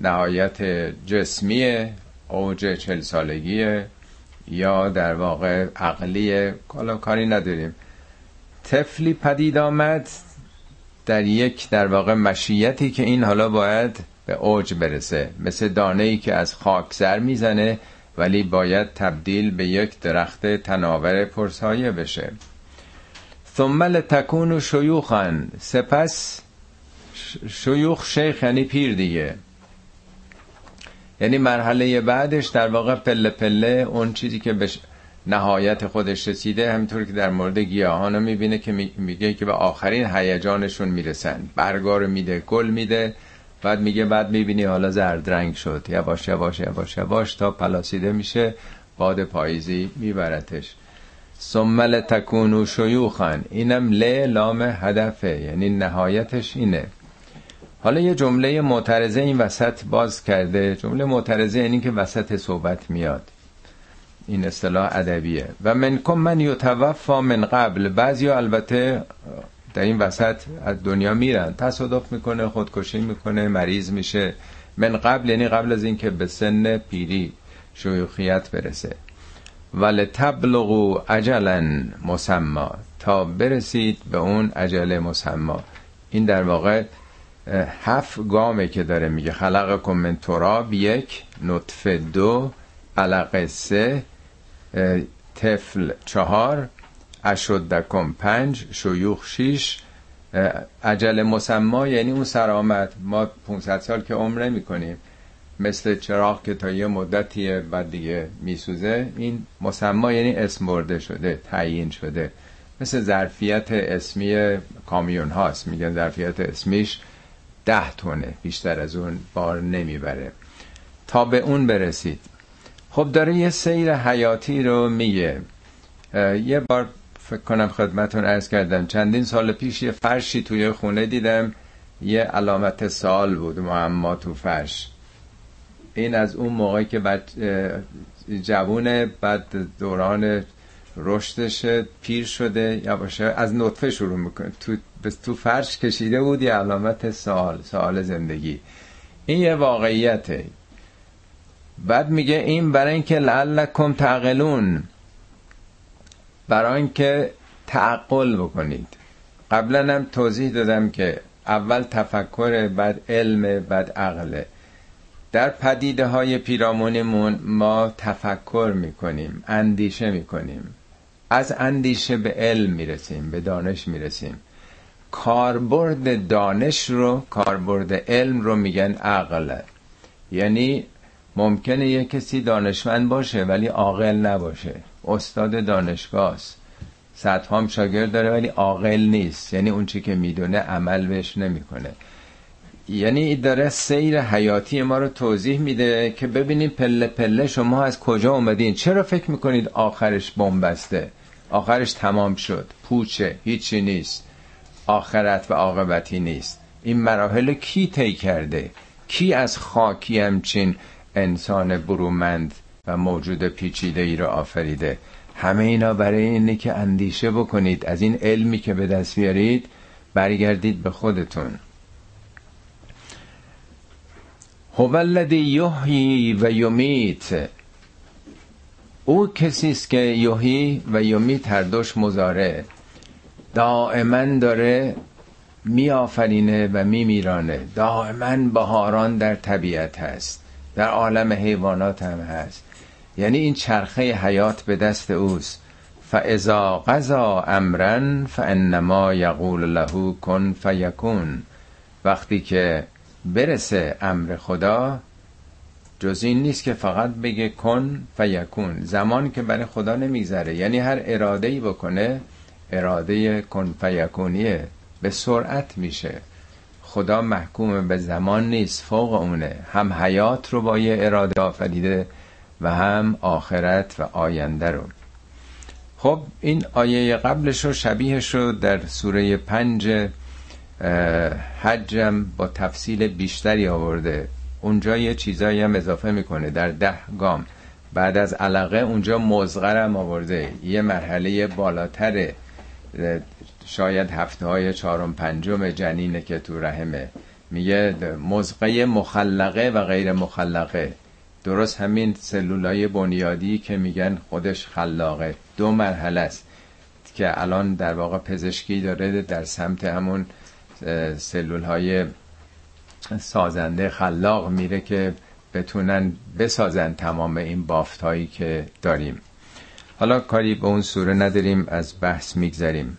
S1: نهایت جسمی اوج چل سالگیه یا در واقع عقلی حالا کاری نداریم. طفلی پدید آمد در یک در واقع مشیتی که این حالا باید به اوج برسه. مثل دانه ای که از خاک سر می‌زنه ولی باید تبدیل به یک درخت تناور پرسایه بشه. ثم لتکون شیوخا. سپس شیوخ شیخ یعنی پیر دیگه. یعنی مرحله بعدش در واقع پله پله اون چیزی که به نهایت خودش رسیده همینطور که در مورد گیاهان می‌بینه که میگه که به آخرین هیجانشون می‌رسن. برگار میده گل میده بعد میگه بعد می‌بینی حالا زرد رنگ شد. یواش یواش یواش یواش تا پلاسیده میشه باد پاییزی میبرتش. سمل تکونو شیوخن اینم ل لام هدفه. یعنی نهایتش اینه. حالا یه جمله معترضه این وسط باز کرده. جمله معترضه یعنی که وسط صحبت میاد. این اصطلاح ادبیه. و منکم من یتوفا من قبل. بعضی البته در این وسط از دنیا میرن. تصادف می‌کنه خودکشی می‌کنه مریض میشه. من قبل یعنی قبل از اینکه به سن پیری شیوخیت برسه. ول تبلغو عجلا مسما. تا برسید به اون عجل مسما. این در واقع هفت گامه که داره میگه. خلق من تراب یک نطفه دو علقه سه طفل چهار اشدکم پنج شیوخ شیش. عجل مسما یعنی اون سرامت ما 500 سال که عمره می‌کنیم مثل چراغ که تا یه مدتیه بعد دیگه میسوزه. این مسما یعنی اسم برده شده تعیین شده. مثل ظرفیت اسمی کامیون هاست. میگن ظرفیت اسمیش ده تونه بیشتر از اون بار نمی‌بره. تا به اون برسید. خب داره یه سیر حیاتی رو میگه. یه بار فکر کنم خدمتون ارز کردم. چندین سال پیش یه فرشی توی خونه دیدم. یه علامت سال بود معما تو فرش. این از اون موقعی که بعد جوونه بعد دوران رشدش پیر شده یا باشه از نطفه شروع می‌کنه. تو, تو فرش کشیده بود یه علامت سال سال زندگی. این یه واقعیته. بعد میگه این برای اینکه لعلکم تعقلون برای اینکه تعقل بکنید. قبلا هم توضیح دادم که اول تفکر بعد علم بعد عقله در پدیده های پیرامونمون ما تفکر می‌کنیم اندیشه می‌کنیم. از اندیشه به علم می‌رسیم به دانش می‌رسیم. کاربرد دانش رو کاربرد علم رو میگن عقل یعنی ممکنه یه کسی دانشمند باشه ولی عاقل نباشه. استاد دانشگاه است هم شاگرد داره ولی عاقل نیست. یعنی اون چی که می‌دونه عمل بهش نمی‌کنه. یعنی داره سیر حیاتی ما رو توضیح میده که ببینیم پله پله شما از کجا اومدین. چرا فکر می‌کنید آخرش بمبسته؟ آخرش تمام شد. پوچه هیچی نیست. آخرت و عاقبتی نیست. این مراحل کی طی کرده؟ کی از خاکی همچین انسان برومند و موجود پیچیده ای رو آفریده؟ همه اینا برای اینه که اندیشه بکنید. از این علمی که به دست بیارید برگردید به خودتون. هو الذی یحیی و یمیت. او کسی است که یحیی و یمیت هر دوش مزاره دائما داره میآفرینه و میمیرانه. دائما بهاران در طبیعت هست در عالم حیوانات هم هست. یعنی این چرخه حیات به دست اوست. فاذا قضا امرا فانما یقول له کن فیکون. وقتی که برسه امر خدا جز این نیست که فقط بگه کن فیکون زمان که برای خدا نمیگذره. یعنی هر اراده ای بکنه اراده کن فیکونیه. به سرعت میشه. خدا محکوم به زمان نیست فوق اونه. هم حیات رو با یه اراده آفریده و هم آخرت و آینده رو. خب این آیه قبلش رو شبیهش رو در سوره پنج حجم با تفصیل بیشتری آورده. اونجا یه چیزایی هم اضافه می‌کنه در ده گام. بعد از علقه اونجا مزغرم آورده. یه مرحله بالاتر شاید هفته های چهارم پنجم جنینه که تو رحمه. میگه مزقه مخلقه و غیر مخلقه. درست همین سلولای بنیادی که میگن خودش خلاقه. دو مرحله است که الان در واقع پزشکی داره در سمت همون سلول های سازنده خلاق میره که بتونن بسازن تمام این بافت هایی که داریم. حالا کاری به اون سوره نداریم از بحث میگذریم.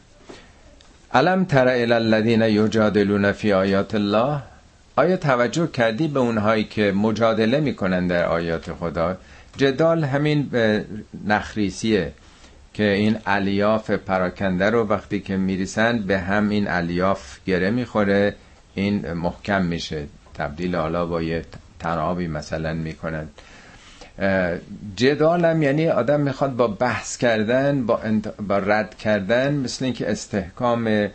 S1: علم تر الی الذین یجادلون فی آیات الله؟ آیا توجه کردی به اونهایی که مجادله می‌کنن در آیات خدا؟ جدال همین به نخریسیه که این الیاف پراکنده رو وقتی که میریسند به هم این الیاف گره می‌خوره این محکم میشه. تبدیل حالا با یه تنابی مثلا می‌کنن جدالم یعنی آدم می‌خواد با بحث کردن با, با رد کردن مثل اینکه استحکام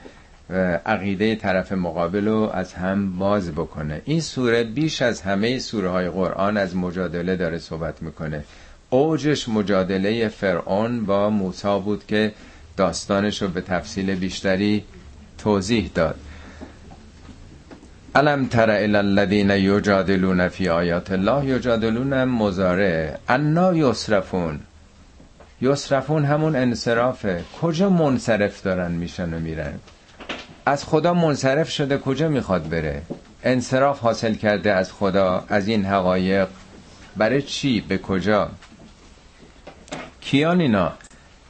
S1: عقیده طرف مقابل رو از هم باز بکنه. این سوره بیش از همه سوره های قرآن از مجادله داره صحبت می‌کنه. اوجش مجادله فرعون با موسی بود که داستانش رو به تفصیل بیشتری توضیح داد. الم تر الى الذين یجادلون فی آیات الله؟ یجادلون مزاره انا یسرفون یسرفون همون انصرافه کجا منصرف دارن میشن و میرن؟ از خدا منصرف شده کجا می‌خواد بره؟ انصراف حاصل کرده از خدا از این حقایق. برای چی؟ به کجا؟ کیان اینا؟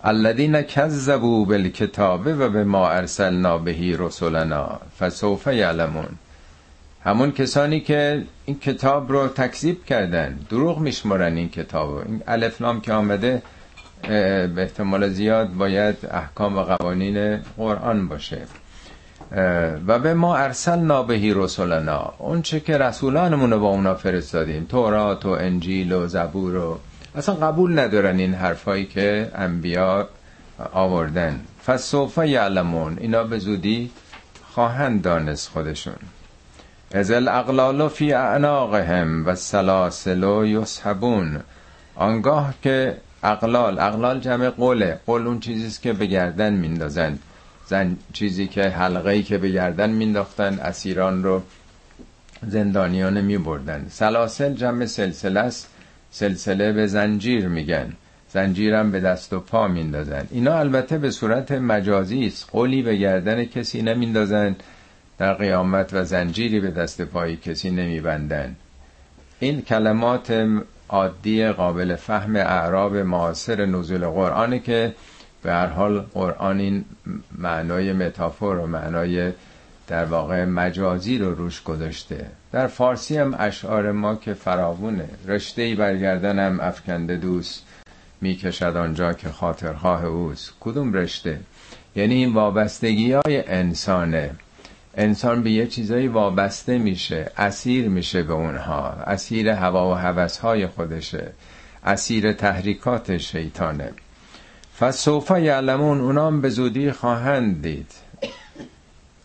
S1: الذین کذبوا بالکتاب و به ما ارسلنا بهی رسولنا فسوف یعلمون. همون کسانی که این کتاب رو تکذیب کردن دروغ میشمرن این کتاب این الفلام که آمده به احتمال زیاد باید احکام و قوانین قرآن باشه. و به ما ارسلنا بهی رسولنا. اون چه که رسولانمون رو با اونا فرستادیم. تورات و انجیل و زبور و اصلا قبول ندارن این حرفایی که انبیا آوردن. فسوف یعلمون. اینا به زودی خواهند دانست خودشون. از الاغلال فی اعناقهم و سلاسل یسحبون. آنگاه که اقلال اقلال جمع قوله. قول اون چیزیست که به گردن میندازن. زن چیزی که حلقه ای که به گردن مینداختن اسیران رو زندانیان می بردن سلاسل جمع سلسله است. سلسله به زنجیر میگن. زنجیرم به دست و پا میندازن. اینا البته به صورت مجازی است. قولی به گردن کسی نمیندازن. در قیامت و زنجیری به دست پای کسی نمیبندن این کلمات عادی قابل فهم اعراب معاصر نزول قرآنه که به هر حال قرآن این معنای متافور و معنای در واقع مجازی رو روش گذاشته. در فارسی هم اشعار ما که فراوونه. رشته ای برگردنم افکنده دوست می‌کشد آنجا که خاطرخواه اوست. کدوم رشته؟ یعنی این وابستگی های انسانه. انسان به یه چیزایی وابسته میشه اسیر میشه به اونها اسیر هوا و هوس های خودشه اسیر تحریکات شیطانه. فسوفا یعلمون اونام به زودی خواهند دید.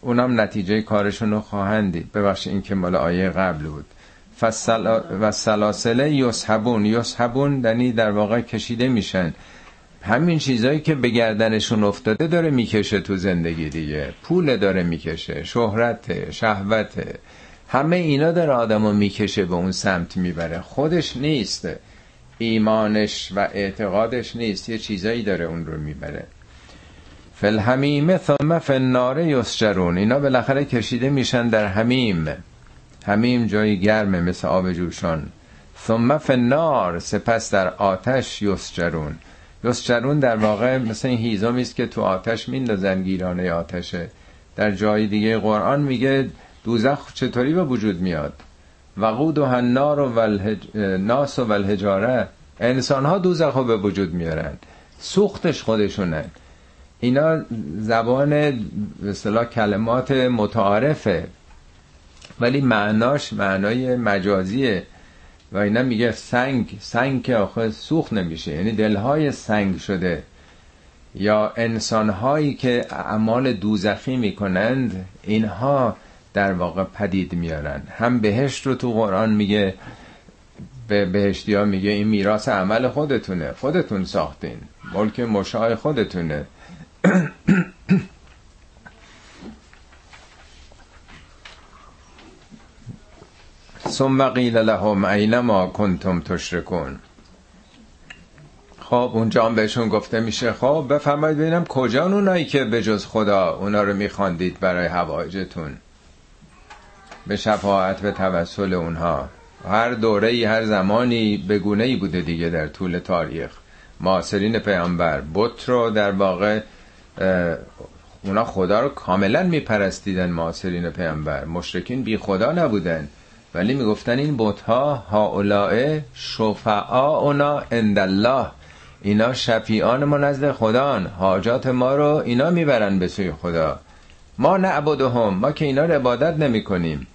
S1: اونام نتیجه کارشون رو خواهند دید. ببخش این که مال آیه قبل بود. فسل... و سلاسله یسحبون. یسحبون دنی در واقع کشیده میشن. همین چیزایی که به گردنشون افتاده داره می‌کشه تو زندگی دیگه. پول داره می‌کشه شهرت شهوت همه اینا داره آدمو می‌کشه به اون سمت می‌بره. خودش نیست. ایمانش و اعتقادش نیست. یه چیزایی داره اون رو می‌بره. فالحمیم ثم فالنار یسجرون. اینا بالاخره کشیده میشن در حمیم. حمیم جایی گرمه مثل آب جوشان. ثم فالنار سپس در آتش یسجرون. یسجرون در واقع مثل این هیزمی است که تو آتش میندازن گیرانه آتشه در جای دیگه قرآن میگه دوزخ چطوری به وجود میاد؟ وقود و هنار و ناس و الهجاره انسان ها دوزخ رو به وجود میارن. سوختش خودشونن اینا زبان به کلمات متعارفه. ولی معناش معنای مجازیه. و اینا میگه سنگ سنگ که آخه سوخت نمیشه. یعنی دلهای سنگ شده. یا انسانهایی که اعمال دوزخی می‌کنند اینها در واقع پدید میارن. هم بهشت رو تو قرآن میگه به بهشتی ها میگه این میراث عمل خودتونه. خودتون ساختین. ملک مشاع خودتونه. ثم قیل لهم اینما کنتم تشرکون. خب اونجا هم بهشون گفته میشه خب بفرمایید ببینم کجا اونایی که به جز خدا اونا رو میخواندید برای حوایجتون به شفاعت به توسل اونها. هر دوره ای هر زمانی بگونه ای بوده دیگه در طول تاریخ. معاصرین پیامبر بت رو در واقع اونا خدا رو کاملا میپرستیدن معاصرین پیامبر. مشرکین بی خدا نبودن. ولی می‌گفتن این بت ها هاولائه اونا عند الله اینا شفیعان ما نزد خدان حاجات ما رو اینا می‌برن به سوی خدا. ما نعبدهم. ما که اینا رو عبادت نمی کنیم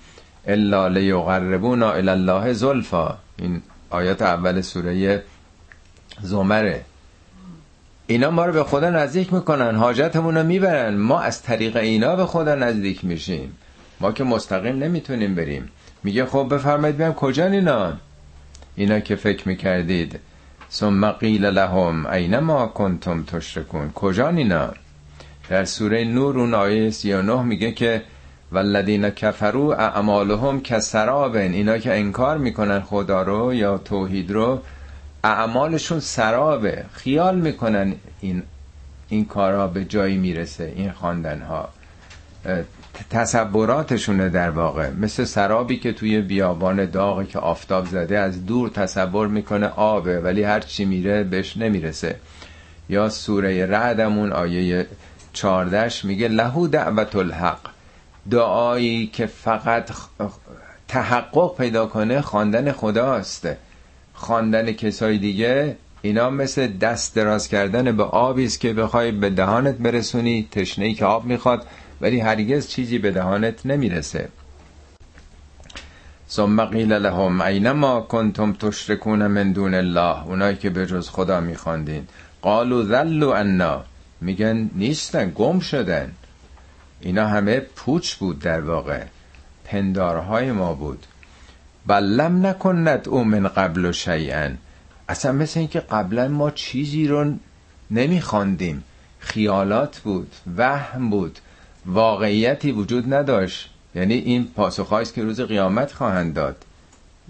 S1: الا لیقربونا الی الله زلفا. این آیات اول سوره زمره. اینا ما رو به خدا نزدیک می‌کنن. حاجتمون رو می‌برن. ما از طریق اینا به خدا نزدیک میشیم. ما که مستقیم نمی‌تونیم بریم. میگه خب بفرمایید بیم کجا اینا اینا که فکر می‌کردید. ثم قیل لهم اینما کنتم تشرکون؟ کجا اینا؟ در سوره نور اون آیه 39 میگه که والذین کفروا اعمالهم کسرابن. اینا که انکار می‌کنن خدا رو یا توحید رو اعمالشون سرابه. خیال می‌کنن این این کارها به جایی می‌رسه این خواندن ها تصوراتشونه در واقع. مثل سرابی که توی بیابان داغی که آفتاب زده از دور تصور می‌کنه آبه ولی هر چی میره بهش نمی‌رسه. یا سوره رعدمون آیه چاردش میگه لهو دعوت الحق دعایی که فقط تحقق پیدا کنه خواندن خداست. خواندن کسای دیگه اینا مثل دست دراز کردن به آبی است که بخوای به دهانت برسونی تشنه که آب می‌خواد ولی هرگز چیزی به دهانت نمی‌رسه. ثم قیل لهم اینما کنتم تشرکون من دون الله. اونایی که به جز خدا میخواندین. قالوا ذلوا عنا. میگن نیستن گم شدن. اینا همه پوچ بود در واقع. پندارهای ما بود. بل لم نکند او من قبل و شیئا. اصلا مثل اینکه قبلا ما چیزی رو نمیخواندیم. خیالات بود وهم بود. واقعیتی وجود نداشت. یعنی این پاسخهایی که روز قیامت خواهند داد.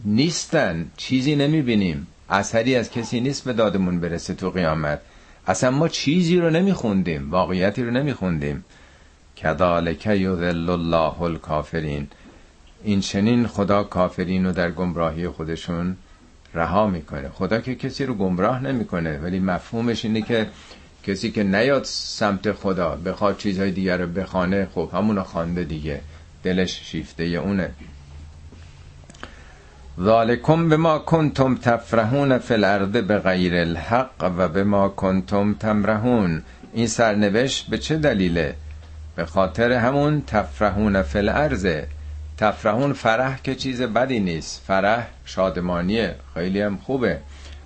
S1: نیستن. چیزی نمی‌بینیم. اثری از کسی نیست به دادمون برسه تو قیامت. اصلا ما چیزی رو نمیخوندیم. واقعیتی رو نمیخوندیم. کذالک یذل الله الکافرین. این چنین خدا کافرین رو در گمراهی خودشون رها می‌کنه. خدا که کسی رو گمراه نمی‌کنه. ولی مفهومش اینه که کسی که نیاد سمت خدا بخواد چیزهای دیگر رو بخانه خب همونو خوانده دیگه. دلش شیفته اونه. ذالکم به ما کنتم تفرحون فی به غیر الحق و به ما کنتم تمرحون. این سرنوشت به چه دلیله؟ به خاطر همون تفرحون فی الارض. تفرحون فرح که چیز بدی نیست. فرح شادمانیه. خیلی هم خوبه.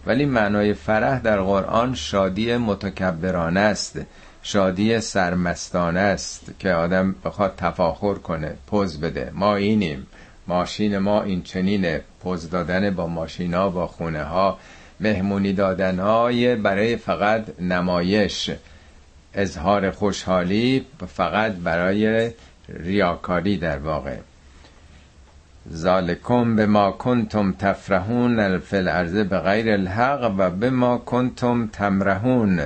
S1: ولی معنای فرح در قرآن شادی متکبرانه است شادی سرمستانه است که آدم بخواد تفاخر کنه پوز بده. ما اینیم. ماشین ما این چنینه. پوز دادن با ماشینا با خونه ها مهمونی دادن های برای فقط نمایش. اظهار خوشحالی فقط برای ریاکاری در واقع. ذالکم به ما کنتم تفرحون فی الارض به غیر الحق و به ما کنتم تمرحون.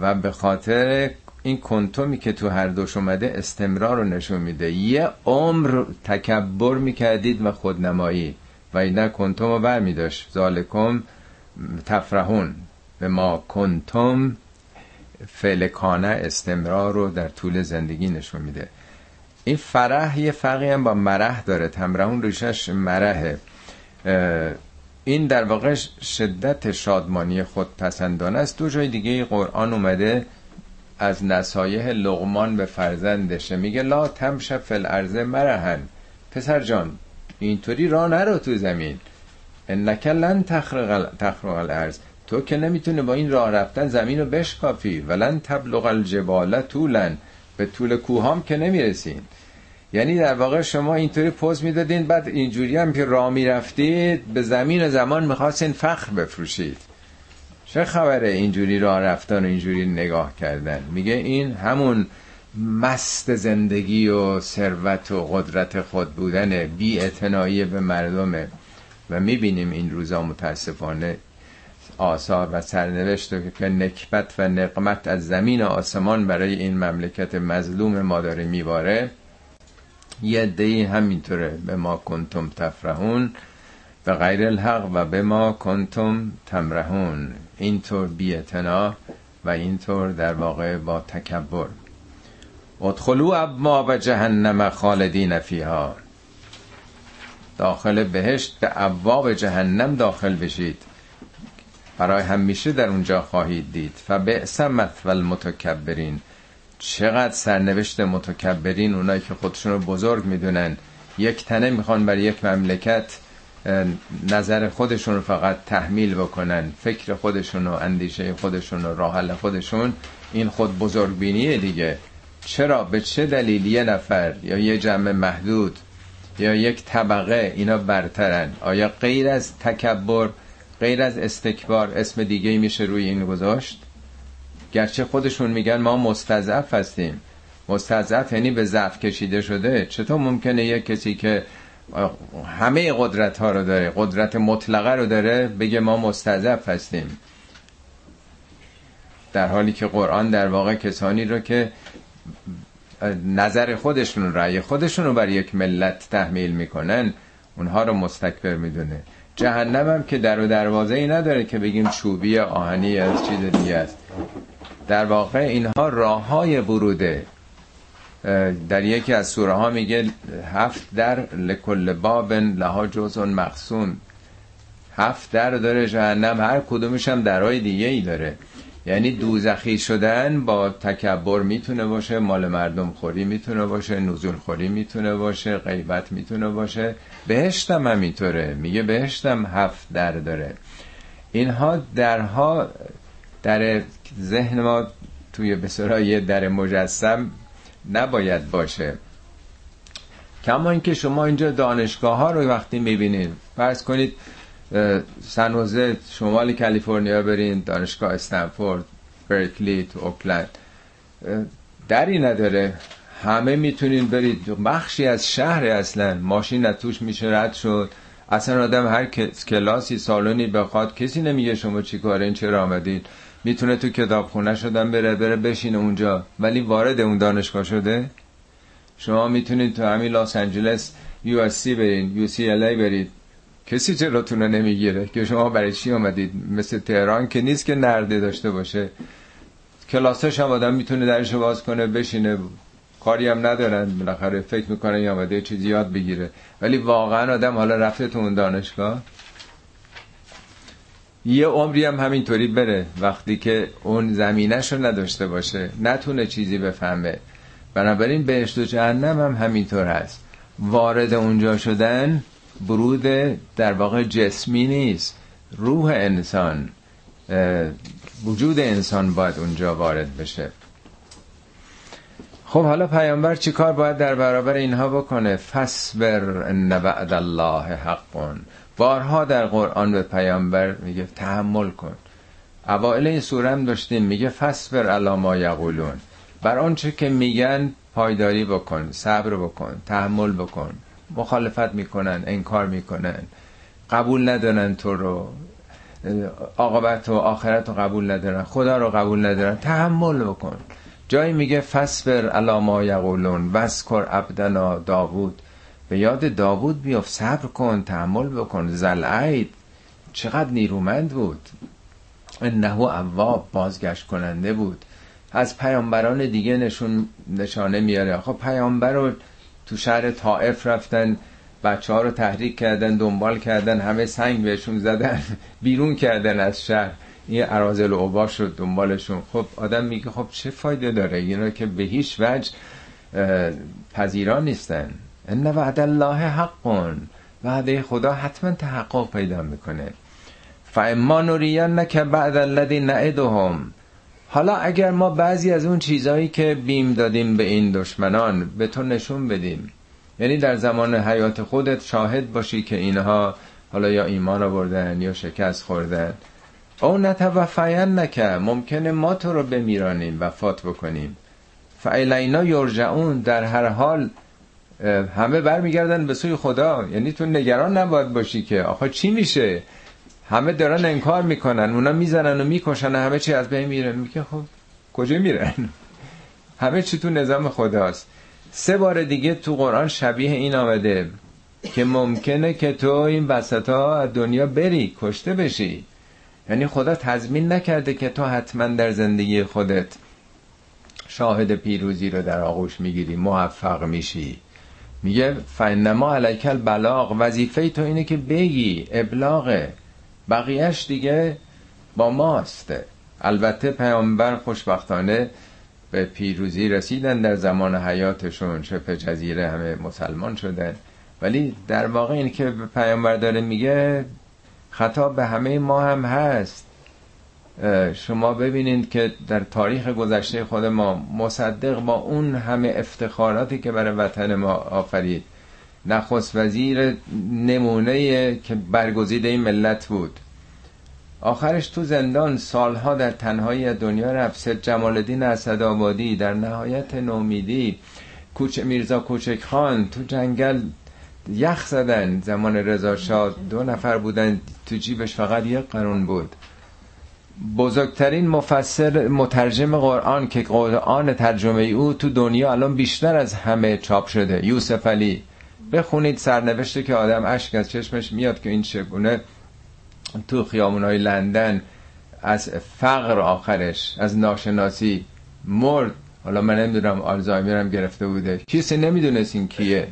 S1: و به خاطر این کنتومی که تو هر دوش اومده استمرار رو نشون میده. یه عمر تکبر می‌کردید و خودنمایی. و اینا کنتم رو بر میداشت ذالکم تفرحون. به ما کنتم فلکانه استمرار رو در طول زندگی نشون میده. این فرح یه فرقی هم با مرح داره. تمرحون ریشش مرحه. این در واقع شدت شادمانی خودپسندانه است. دو جای دیگه قرآن اومده از نصایح لغمان به فرزندشه میگه لا تمش فل الارض مرهن پسر جان اینطوری راه نرو تو زمین. انک لن تخرق الارض. تو که نمی‌تونه با این راه رفتن زمین رو بشکافی. ولن تبلغ الجبال طولا. به طول کوهام که نمی‌رسین یعنی در واقع شما اینطوری پوز می‌دادین بعد اینجوری هم که راه می‌رفتید به زمین و زمان می‌خواستین فخر بفروشید. چه خبره اینجوری راه رفتن و اینجوری نگاه کردن؟ میگه این همون مست زندگی و ثروت و قدرت خود بودن بی به مردمه. و می‌بینیم این روزا متاسفانه آثار و سرنوشت که نکبت و نقمت از زمین و آسمان برای این مملکت مظلوم ما داره میباره یه دی همینطوره به ما کنتم تفرحون به غیر الحق و به ما کنتم تمرحون. اینطور بیعتنا و اینطور در واقع با تکبر. ادخلو ابواب جهنم خالدین فیها. داخل بهشت به ابواب جهنم داخل بشید. برای همیشه در اونجا خواهید دید. فبئس مثوى المتکبرین. چقدر سرنوشت متکبرین اونایی که خودشون رو بزرگ می‌دونن. یک تنه می‌خوان برای یک مملکت نظر خودشون رو فقط تحمیل بکنن. فکر خودشون و اندیشه خودشون و راحل خودشون این خود بزرگبینیه دیگه. چرا؟ به چه دلیل یه نفر یا یه جمع محدود یا یک طبقه اینا برترن؟ آیا غیر از تکبر غیر از استکبار اسم دیگه میشه روی این گذاشت. گرچه خودشون میگن ما مستضعف هستیم. مستضعف یعنی به ضعف کشیده شده. چطور ممکنه یک کسی که همه قدرت ها رو داره قدرت مطلقه رو داره بگه ما مستضعف هستیم؟ در حالی که قرآن در واقع کسانی رو که نظر خودشون رأی خودشون رو بر یک ملت تحمیل می‌کنن اونها رو مستکبر می‌دونه. جهنم هم که در و دروازه ای نداره که بگیم چوبی آهنی از چیز دیگه است. در واقع اینها راه های وروده در یکی از سوره ها میگه هفت در لکل باب لها جزء مقسون هفت در داره جهنم. هر کدومش هم درهای دیگه ای داره. یعنی دوزخی شدن با تکبر می‌تونه باشه مال مردم خوری می‌تونه باشه نزول خوری می‌تونه باشه غیبت می‌تونه باشه. بهشتم همینطوره میگه بهشتم هفت در داره. اینها درها در ذهن ما توی یه در مجسم نباید باشه. کما اینکه شما اینجا دانشگاه ها رو وقتی می‌بینید فرض کنید سنوزه شمال کالیفرنیا برین دانشگاه استنفورد برکلی تو اوکلند. دری نداره. همه می‌تونین برید. بخشی از شهر اصلا. ماشین از میشه رد شد. اصلا آدم هر کلاسی سالونی بخواد کسی نمیگه شما چی کارین چرا آمدین. می‌تونه تو کتابخونه شدن بره بره بشینه اونجا. ولی وارد اون دانشگاه شده؟ شما می‌تونید تو همین لاس انجلس یو اس سی برین یو سی ال ای برید. کسی چراتون رو نمی‌گیره که شما برای چی آمدید مثل تهران که نیست که نرده داشته باشه. کلاسش هم آدم می‌تونه درش باز کنه بشینه. کاری هم ندارن. بالاخره فکر می‌کنه یا آمده چیزی یاد بگیره. ولی واقعا آدم حالا رفته تو اون دانشگاه. یه عمری هم همینطوری بره. وقتی که اون زمینش رو نداشته باشه نتونه چیزی بفهمه. بنابراین بهشت و جهنم هم همینطور هست. وارد اونجا شدن برود در واقع جسمی نیست. روح انسان وجود انسان باید اونجا وارد بشه. خب حالا پیامبر چیکار باید در برابر اینها بکنه؟ فصبر ان وعد الله حقون. بارها در قرآن به پیامبر میگه تحمل کن. اوائل این سوره هم داشتیم میگه فصبر علی ما یقولون. بر آنچه که میگن پایداری بکن صبر بکن تحمل بکن. مخالفت می‌کنن انکار می‌کنن. قبول ندارن تو رو. عاقبت و آخرت رو قبول ندارن. خدا رو قبول ندارن. تحمل بکن. جایی میگه فصبر علی ما یقولون. وذکر عبدنا داوود. به یاد داوود بیاف صبر کن تحمل بکن. زلعید چقدر نیرومند بود. انه اواب بازگشت کننده بود. از پیامبران دیگه نشون نشانه میاره. خب پیامبر رو تو شهر طائف رفتن بچه ها رو تحریک کردن دنبال کردن همه سنگ بهشون زدن بیرون کردن از شهر. این ارازل و شد دنبالشون. خب آدم میگه خب چه فایده داره؟ اینا که به هیچ وجه پذیران نیستن. ان وعد الله حقون. وعده خدا حتما تحقق پیدا می‌کنه. فاما نکه بعد الذی نعدهم. حالا اگر ما بعضی از اون چیزهایی که بیم دادیم به این دشمنان به تو نشون بدیم. یعنی در زمان حیات خودت شاهد باشی که اینها حالا یا ایمان آوردن یا شکست خوردن. او نتوفین نکه ممکنه ما تو رو بمیرانیم وفات بکنیم. فعلینا یرجعون در هر حال همه برمیگردن به سوی خدا. یعنی تو نگران نباید باشی که آخه چی میشه؟ همه دارن انکار می‌کنن اونا می‌زنن و می‌کشن و همه چی از بین میره. میگه خب کجا میرن؟ همه چی تو نظام خداست. سه بار دیگه تو قرآن شبیه این آمده که ممکنه که تو این وسط از دنیا بری کشته بشی. یعنی خدا تضمین نکرده که تو حتما در زندگی خودت شاهد پیروزی رو در آغوش می‌گیری موفق میشی. میگه فینما علیکل بلاغ وظیفه تو اینه که بگی ابلاغه. بقیهش دیگه با ماست. البته پیامبر خوشبختانه به پیروزی رسیدن در زمان حیاتشون شبه جزیره همه مسلمان شدن. ولی در واقع این که پیامبر داره میگه خطاب به همه ما هم هست. شما ببینید که در تاریخ گذشته خود ما مصدق با اون همه افتخاراتی که برای وطن ما آفرید. نخست وزیر نمونه که برگزیده این ملت بود. آخرش تو زندان سالها در تنهایی دنیا رفت. سید جمال الدین اسدآبادی در نهایت نومیدی کوچ میرزا کوچک خان تو جنگل یخ زدن. زمان رضا دو نفر بودن. تو جیبش فقط یک قرون بود. بزرگترین مفسر مترجم قرآن که قرآن ترجمه او تو دنیا الان بیشتر از همه چاپ شده. یوسف علی. بخونید سرنوشته که آدم اشک از چشمش میاد که این چگونه تو های لندن از فقر آخرش از ناشناسی مرد حالا من نمی‌دونم آلزایمر گرفته بوده. کسی نمی‌دونست این کیه.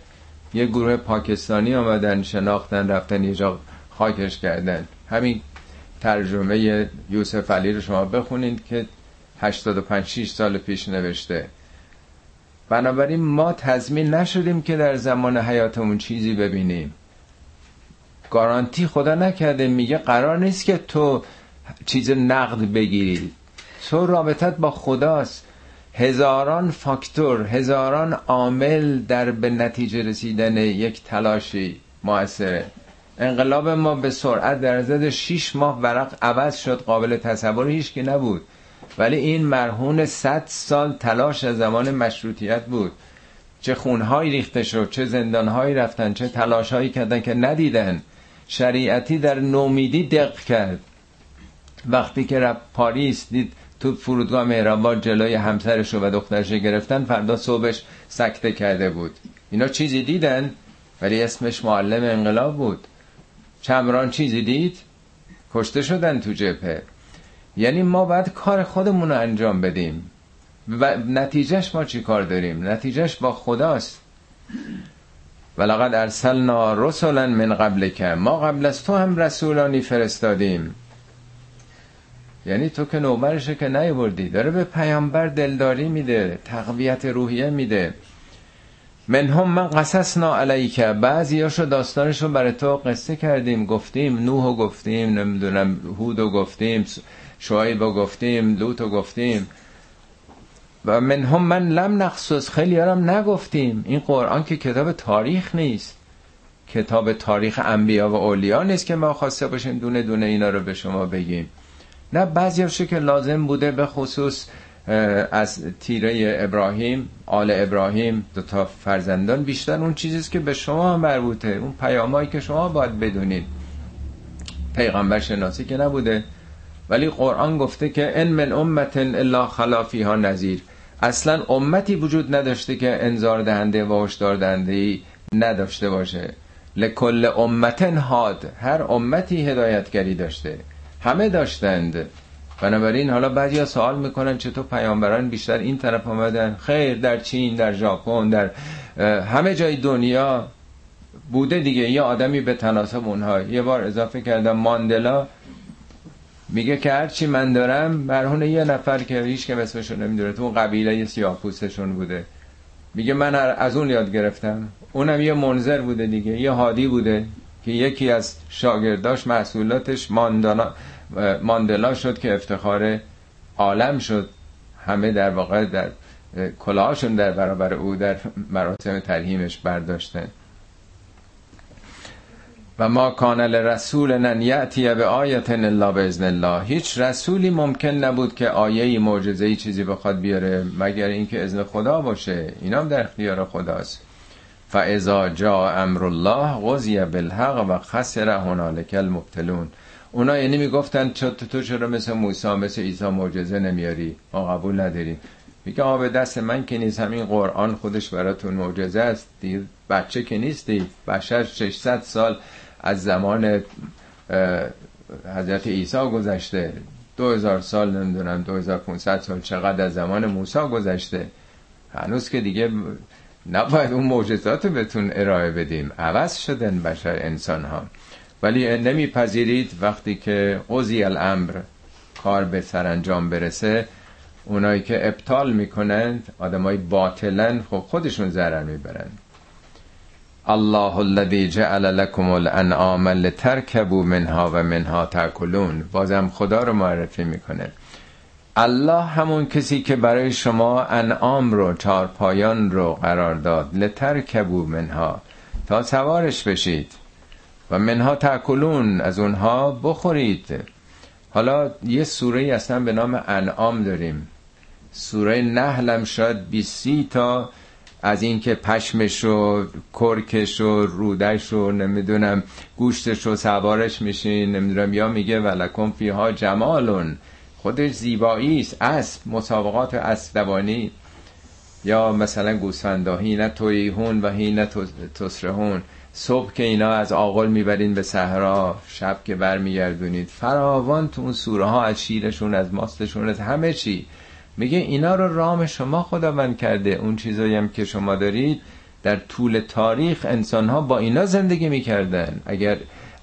S1: یه گروه پاکستانی آمدن شناختن رفتن یه جا خاکش کردن. همین ترجمه یوسف علی رو شما بخونید که 85 6 سال پیش نوشته. بنابراین ما تضمین نشدیم که در زمان حیاتمون چیزی ببینیم. گارانتی خدا نکرده میگه قرار نیست که تو چیز نقد بگیری. تو رابطت با خداست. هزاران فاکتور هزاران عامل در به نتیجه رسیدن یک تلاشی موثره. انقلاب ما به سرعت در زد 6 ماه ورق عوض شد قابل تصور هیچ که نبود. ولی این مرهون 100 سال تلاش از زمان مشروطیت بود. چه خونهایی ریخته شد چه زندانهایی رفتن چه تلاشهایی کردن که ندیدن. شریعتی در نومیدی دق کرد. وقتی که رفت پاریس دید تو فرودگاه مهرآباد جلوی همسرش و دخترش گرفتن فردا صبحش سکته کرده بود. اینا چیزی دیدن؟ ولی اسمش معلم انقلاب بود. چمران چیزی دید؟ کشته شدن تو جبهه. یعنی ما باید کار خودمون رو انجام بدیم. و نتیجهش ما چی کار داریم؟ نتیجهش با خداست. ولقد ارسلنا رسلا من قبل که ما قبل از تو هم رسولانی فرستادیم. یعنی تو که نوبرشه که نیوردی داره به پیامبر دلداری میده تقویت روحیه میده. منهم من قصصنا علیکه بعضیاشو داستانشو برای تو قصه کردیم گفتیم نوحو گفتیم نمی‌دونم هودو گفتیم شعیبو گفتیم لوتو گفتیم. و منهم من لم نخصص خیلی هم نگفتیم. این قرآن که کتاب تاریخ نیست. کتاب تاریخ انبیا و اولیا نیست که ما خواسته باشیم دونه دونه اینا رو به شما بگیم. نه بعضی که لازم بوده به خصوص از تیره ابراهیم آل ابراهیم دو تا فرزندان. بیشتر اون چیزیست که به شما مربوطه. اون پیامایی که شما باید بدونید. پیغمبر شناسی که نبوده. ولی قرآن گفته که ان من امت الا خلا فیها نذیر. اصلا امتی وجود نداشته که انذار دهنده و هشدار دهنده ای نداشته باشه. لکل امتن هاد هر امتی هدایتگری داشته. همه داشتند. بنابراین حالا بعضی سوال می‌کنن چطور پیامبران بیشتر این طرف آمدن؟ خیر در چین در ژاپن در همه جای دنیا بوده دیگه. یه آدمی به تناسب اونها. یه بار اضافه کردم ماندلا میگه که هرچی من دارم مرهون یه نفر که هیچ که اسمشو نمی‌دونه تو اون قبیله سیاه پوستشون بوده. میگه من از اون یاد گرفتم. اونم یه منظر بوده دیگه یه هادی بوده که یکی از شاگرداش محصولاتش ماندانا ماندلا شد که افتخار عالم شد. همه در واقع در کلاهاشون در برابر او در مراسم ترهیمش برداشتن. و ما کان لرسول نن یعتی به آیت الا باذن الله. هیچ رسولی ممکن نبود که آیه معجزه‌ای چیزی بخواد بیاره مگر اینکه اذن خدا باشه. اینام در اختیار خداست. فاذا جاء امر الله قضی بالحق و خسر هنالک المبتلون. اونا یعنی می‌گفتن تو, تو چرا مثل موسی مثل عیسی معجزه نمیاری؟ ما قبول نداریم. میگه آب دست من که نیست همین قرآن خودش براتون معجزه است. دیگه بچه که نیستی بشر 600 سال از زمان حضرت عیسی گذشته. 2000 سال نمی‌دونم 2500 سال چقدر از زمان موسی گذشته. هنوز که دیگه نباید اون معجزات رو بهتون ارائه بدیم. عوض شدن بشر انسان ها ولی نمیپذیرید وقتی که قضی الامر کار به سرانجام برسه اونایی که ابطال می‌کنند آدمای باطلن خب خودشون ضرر می‌برند. الله الذي جعل لكم الانعام لتركبوا منها و منها تاکلون بازم خدا رو معرفی می‌کنه. الله همون کسی که برای شما انعام رو چارپایان رو قرار داد. لترکبو منها. تا سوارش بشید. و منها تاکلون از اونها بخورید. حالا یه سوره اصلا به نام انعام داریم. سوره نحلم شاید بیسی تا از اینکه پشمش و کرکش و رودش و نمی‌دونم گوشتش و سوارش میشین نمی‌دونم یا میگه ولکم فیها جمالون. خودش زیبایی است اسب مسابقات اسبدوانی. یا مثلا گوسفنداهی نه تویهون و هی تسرهون. صبح که اینا از آقل می‌برین به صحرا شب که برمیگردونید. فراوان تو اون سوره ها از شیرشون از ماستشون از همه چی. میگه اینا رو رام شما خداوند کرده. اون چیزایی هم که شما دارید در طول تاریخ انسان ها با اینا زندگی می‌کردن. اگر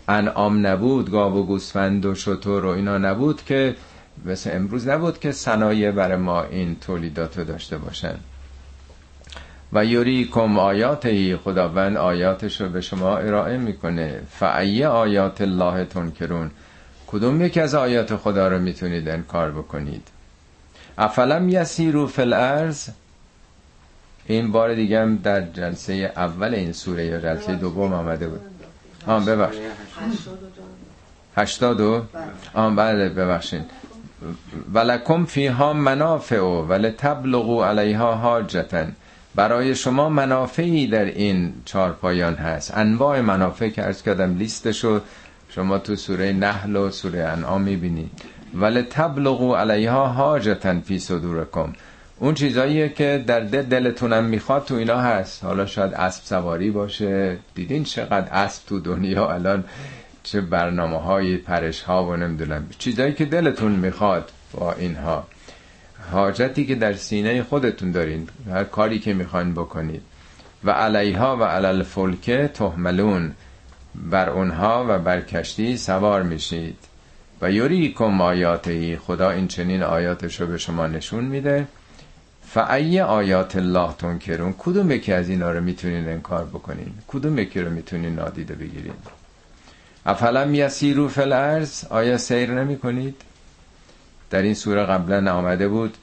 S1: انعام نبود گاو و گوسفند و شتر و اینا نبود که مثل امروز نبود که صنایع برای ما این تولیدات رو داشته باشن. و یوری کم آیاتی خداوند آیاتش رو به شما ارائه می‌کنه. فعی آیات الله تنکرون. کدوم یکی از آیات خدا رو می‌تونید انکار بکنید؟ افلم یسیرو فی الارض؟ این بار دیگه هم در جلسه اول این سوره یا جلسه دوم آمده بود. آم ببخش هشتادو آم بله ببخشین ولکم فیها منافع ولی تبلغو علیها حاجتن. برای شما منافعی در این چهار پایان هست. انواع منافع که ارز کردم لیستشو شما تو سوره نحل و سوره انعام می‌بینید. ولی تبلغو علیها حاجتن فی صدورکم اون چیزاییه که در دل دلتونم می‌خواد تو اینا هست. حالا شاید اسب سواری باشه. دیدین چقدر اسب تو دنیا الان؟ چه برنامه های پرش ها و نمی‌دونم. چیزایی که دلتون می‌خواد با اینها. حاجتی که در سینه خودتون دارین. هر کاری که می‌خواین بکنید. و علیها و علل فلکه تحملون بر اونها و بر کشتی سوار میشید. و یوری کم آیاتی خدا این چنین آیاتش رو به شما نشون میده. فعی آیات الله تنکرون کدوم یکی از اینا رو می‌تونین انکار بکنین؟ کدوم یکی رو می‌تونین نادیده بگیرین؟ افلم یسیرو فی الارض؟ آیا سیر نمی کنید در این سوره قبلا آمده بود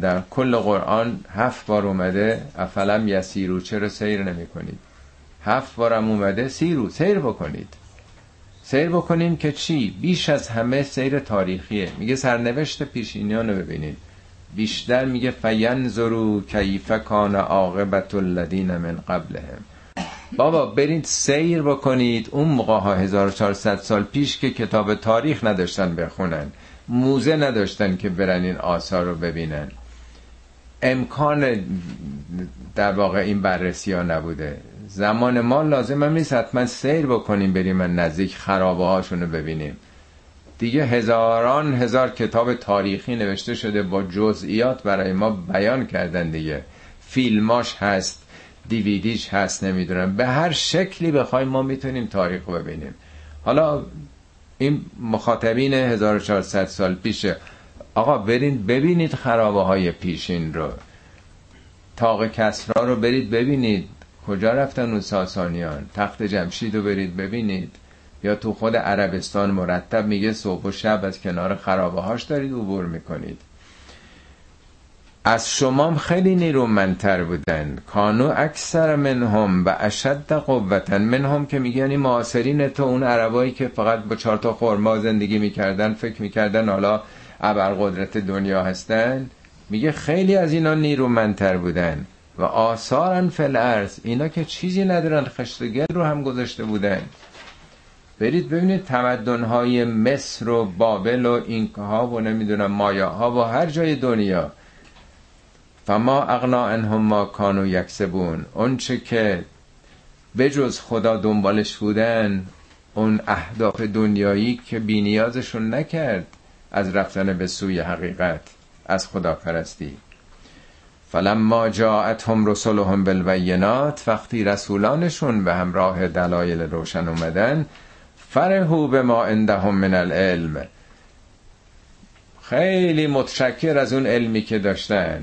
S1: در کل قرآن هفت بار اومده افلم یسیرو چرا سیر نمی کنید هفت بارم اومده سیرو سیر بکنید. سیر بکنیم که چی؟ بیش از همه سیر تاریخیه. میگه سرنوشت پیشینیان رو ببینید. بیشتر میگه فینظرو کیف کان عاقبت الذین من قبلهم. بابا برید سیر بکنید. اون موقع ها 1400 سال پیش که کتاب تاریخ نداشتن بخونن. موزه نداشتن که برن این آثار رو ببینن. امکان در واقع این بررسی ها نبوده. زمان ما لازم هم نیست حتما سیر بکنیم بریم نزدیک خرابه هاشون رو ببینیم. دیگه هزاران هزار کتاب تاریخی نوشته شده با جزئیات برای ما بیان کردن دیگه. فیلماش هست دیویدیش هست نمی‌دونم. به هر شکلی بخوایم ما می‌تونیم تاریخ رو ببینیم. حالا این مخاطبین 1400 سال پیشه. آقا برید ببینید خرابه های پیشین رو. تاق کسرا رو برید ببینید. کجا رفتن اون ساسانیان؟ تخت جمشید رو برید ببینید. یا تو خود عربستان مرتب میگه صبح و شب از کنار خرابه هاش دارید عبور می‌کنید. از شمام خیلی نیرومندتر بودن. کانو اکثر منهم و اشد قوتن. منهم که میگن این معاصرین تو اون عربایی که فقط با چهار تا خورما زندگی می‌کردن فکر می‌کردن حالا ابرقدرت دنیا هستن. میگه خیلی از اینا نیرومندتر بودن. و آثارن فل ارز اینا که چیزی ندارن خشتگل رو هم گذاشته بودن. برید ببینید تمدنهای مصر و بابل و اینکاها و نمی‌دونم مایاها و هر جای دنیا. فما اغنا انهم ما کانو یکسبون. اون چه که بجز خدا دنبالش بودن اون اهداف دنیایی که بینیازشون نکرد از رفتن به سوی حقیقت از خدا پرستی فلما جاءتهم رسلهم بالبینات وقتی رسولانشون به همراه دلایل روشن اومدن فرهو به ما عندهم من العلم. خیلی متشکر از اون علمی که داشتن.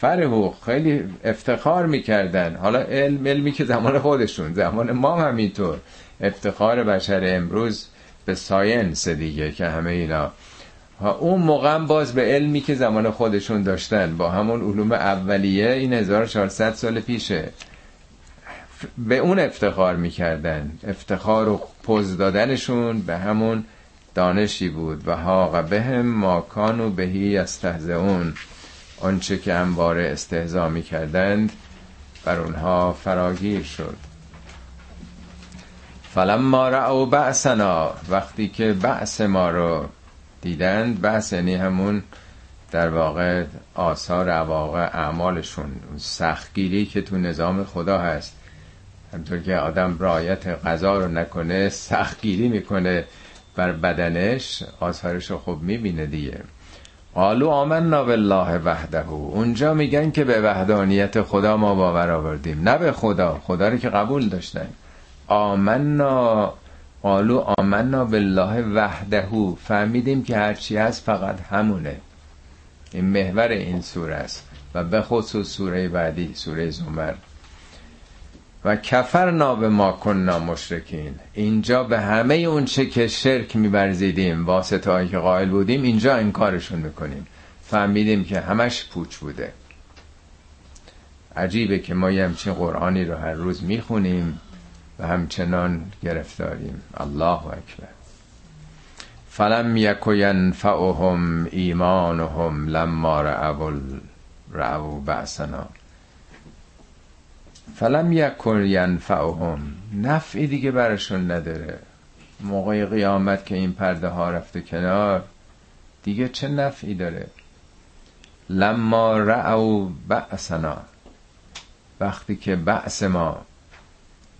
S1: فرهو خیلی افتخار می‌کردن. حالا علم علمی که زمان خودشون زمان ما هم همینطور افتخار بشر امروز به ساینس دیگه که همه اینا. اون موقع باز به علمی که زمان خودشون داشتن با همون علوم اولیه این 1400 سال پیشه. به اون افتخار می‌کردن. افتخار و پوز دادنشون به همون دانشی بود. و ها بهم ماکان و بهی استهزئون آنچه که همواره استهزا می‌کردند بر اونها فراگیر شد. فلما رأوا بأسنا وقتی که بأس ما رو دیدند بأس یعنی همون در واقع آثار واقع اعمالشون. سختگیری که تو نظام خدا هست. همطور که آدم رایت غذا رو نکنه سختگیری می‌کنه بر بدنش آثارش رو خب می‌بینه دیگه. قالو آمنا بالله وحده. اونجا میگن که به وحدانیت خدا ما باور آوردیم. نه به خدا. خدا رو که قبول داشتن. آمنا قالو آمنا بالله وحدهو فهمیدیم که هرچی هست فقط همونه. این محور این سوره است و به خصوص سوره بعدی سوره زمر. و کفرنا به ما کننا مشرکین. اینجا به همه اون چه که شرک میبرزیدیم واسطه هایی که قائل بودیم اینجا انکارشون می‌کنیم. فهمیدیم که همش پوچ بوده. عجیبه که ما یه همچین قرآنی رو هر روز می‌خونیم. و همچنان گرفتاریم. الله اکبر. فلم یک ینفعهم ایمانهم لما رعو رعو بأسنا. فلم یکن ینفعهم. نفعی دیگه برشون نداره. موقع قیامت که این پرده ها رفته کنار دیگه چه نفعی داره؟ لما رعو بأسنا. وقتی که بعث ما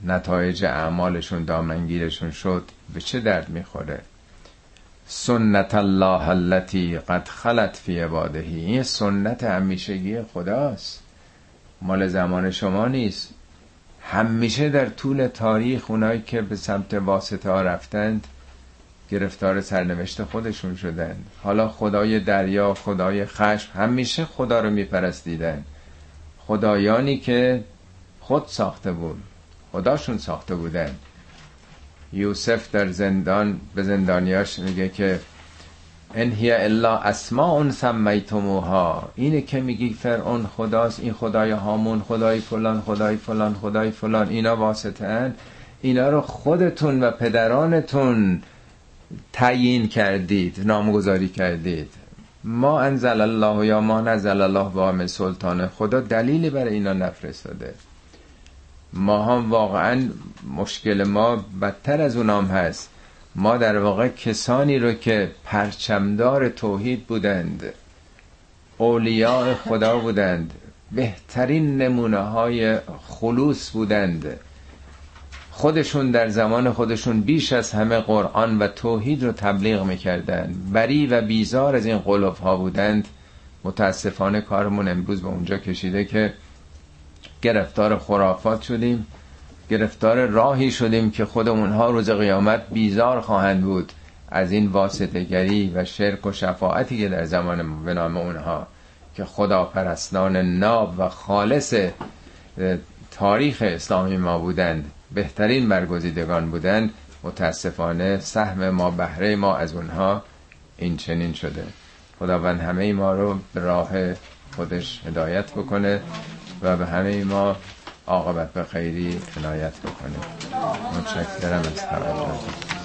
S1: نتایج اعمالشون دامنگیرشون شد به چه درد می‌خوره؟ سنت الله التي قد خلت فی عبادهی این سنت همیشگی خداست. مال زمان شما نیست. همیشه در طول تاریخ اونایی که به سمت واسطه ها رفتند گرفتار سرنوشت خودشون شدند. حالا خدای دریا خدای خشم همیشه خدا رو میپرستیدن خدایانی که خود ساخته بود. خداشون ساخته بودن. یوسف در زندان به زندانیاش میگه که ان هی الا اسماء سمیتموها. اینه که میگی فرعون خداست این خدای هامون خدای فلان خدای فلان خدای فلان. اینا واسطه اینا رو خودتون و پدرانتون تعیین کردید نامگذاری کردید. ما انزل الله یا ما نزل الله با سلطان خدا دلیلی برای اینا نفرستاده. ما هم واقعا مشکل ما بدتر از اونام هست. ما در واقع کسانی رو که پرچمدار توحید بودند اولیاء خدا بودند بهترین نمونه های خلوص بودند. خودشون در زمان خودشون بیش از همه قرآن و توحید رو تبلیغ می‌کردند. بری و بیزار از این قلوب ها بودند. متاسفانه کارمون امروز به اونجا کشیده که گرفتار خرافات شدیم گرفتار راهی شدیم که خود اونها روز قیامت بیزار خواهند بود از این واسطگری و شرک و شفاعتی که در زمان به نام اونها که خدا پرستان ناب و خالص تاریخ اسلامی ما بودند بهترین برگزیدگان بودند متاسفانه سهم ما بهره ما از اونها این چنین شده. خداوند همه ما رو به راه خودش هدایت بکنه. و به همه ما عاقبت به خیری عنایت بکنه متشکرم از توجه.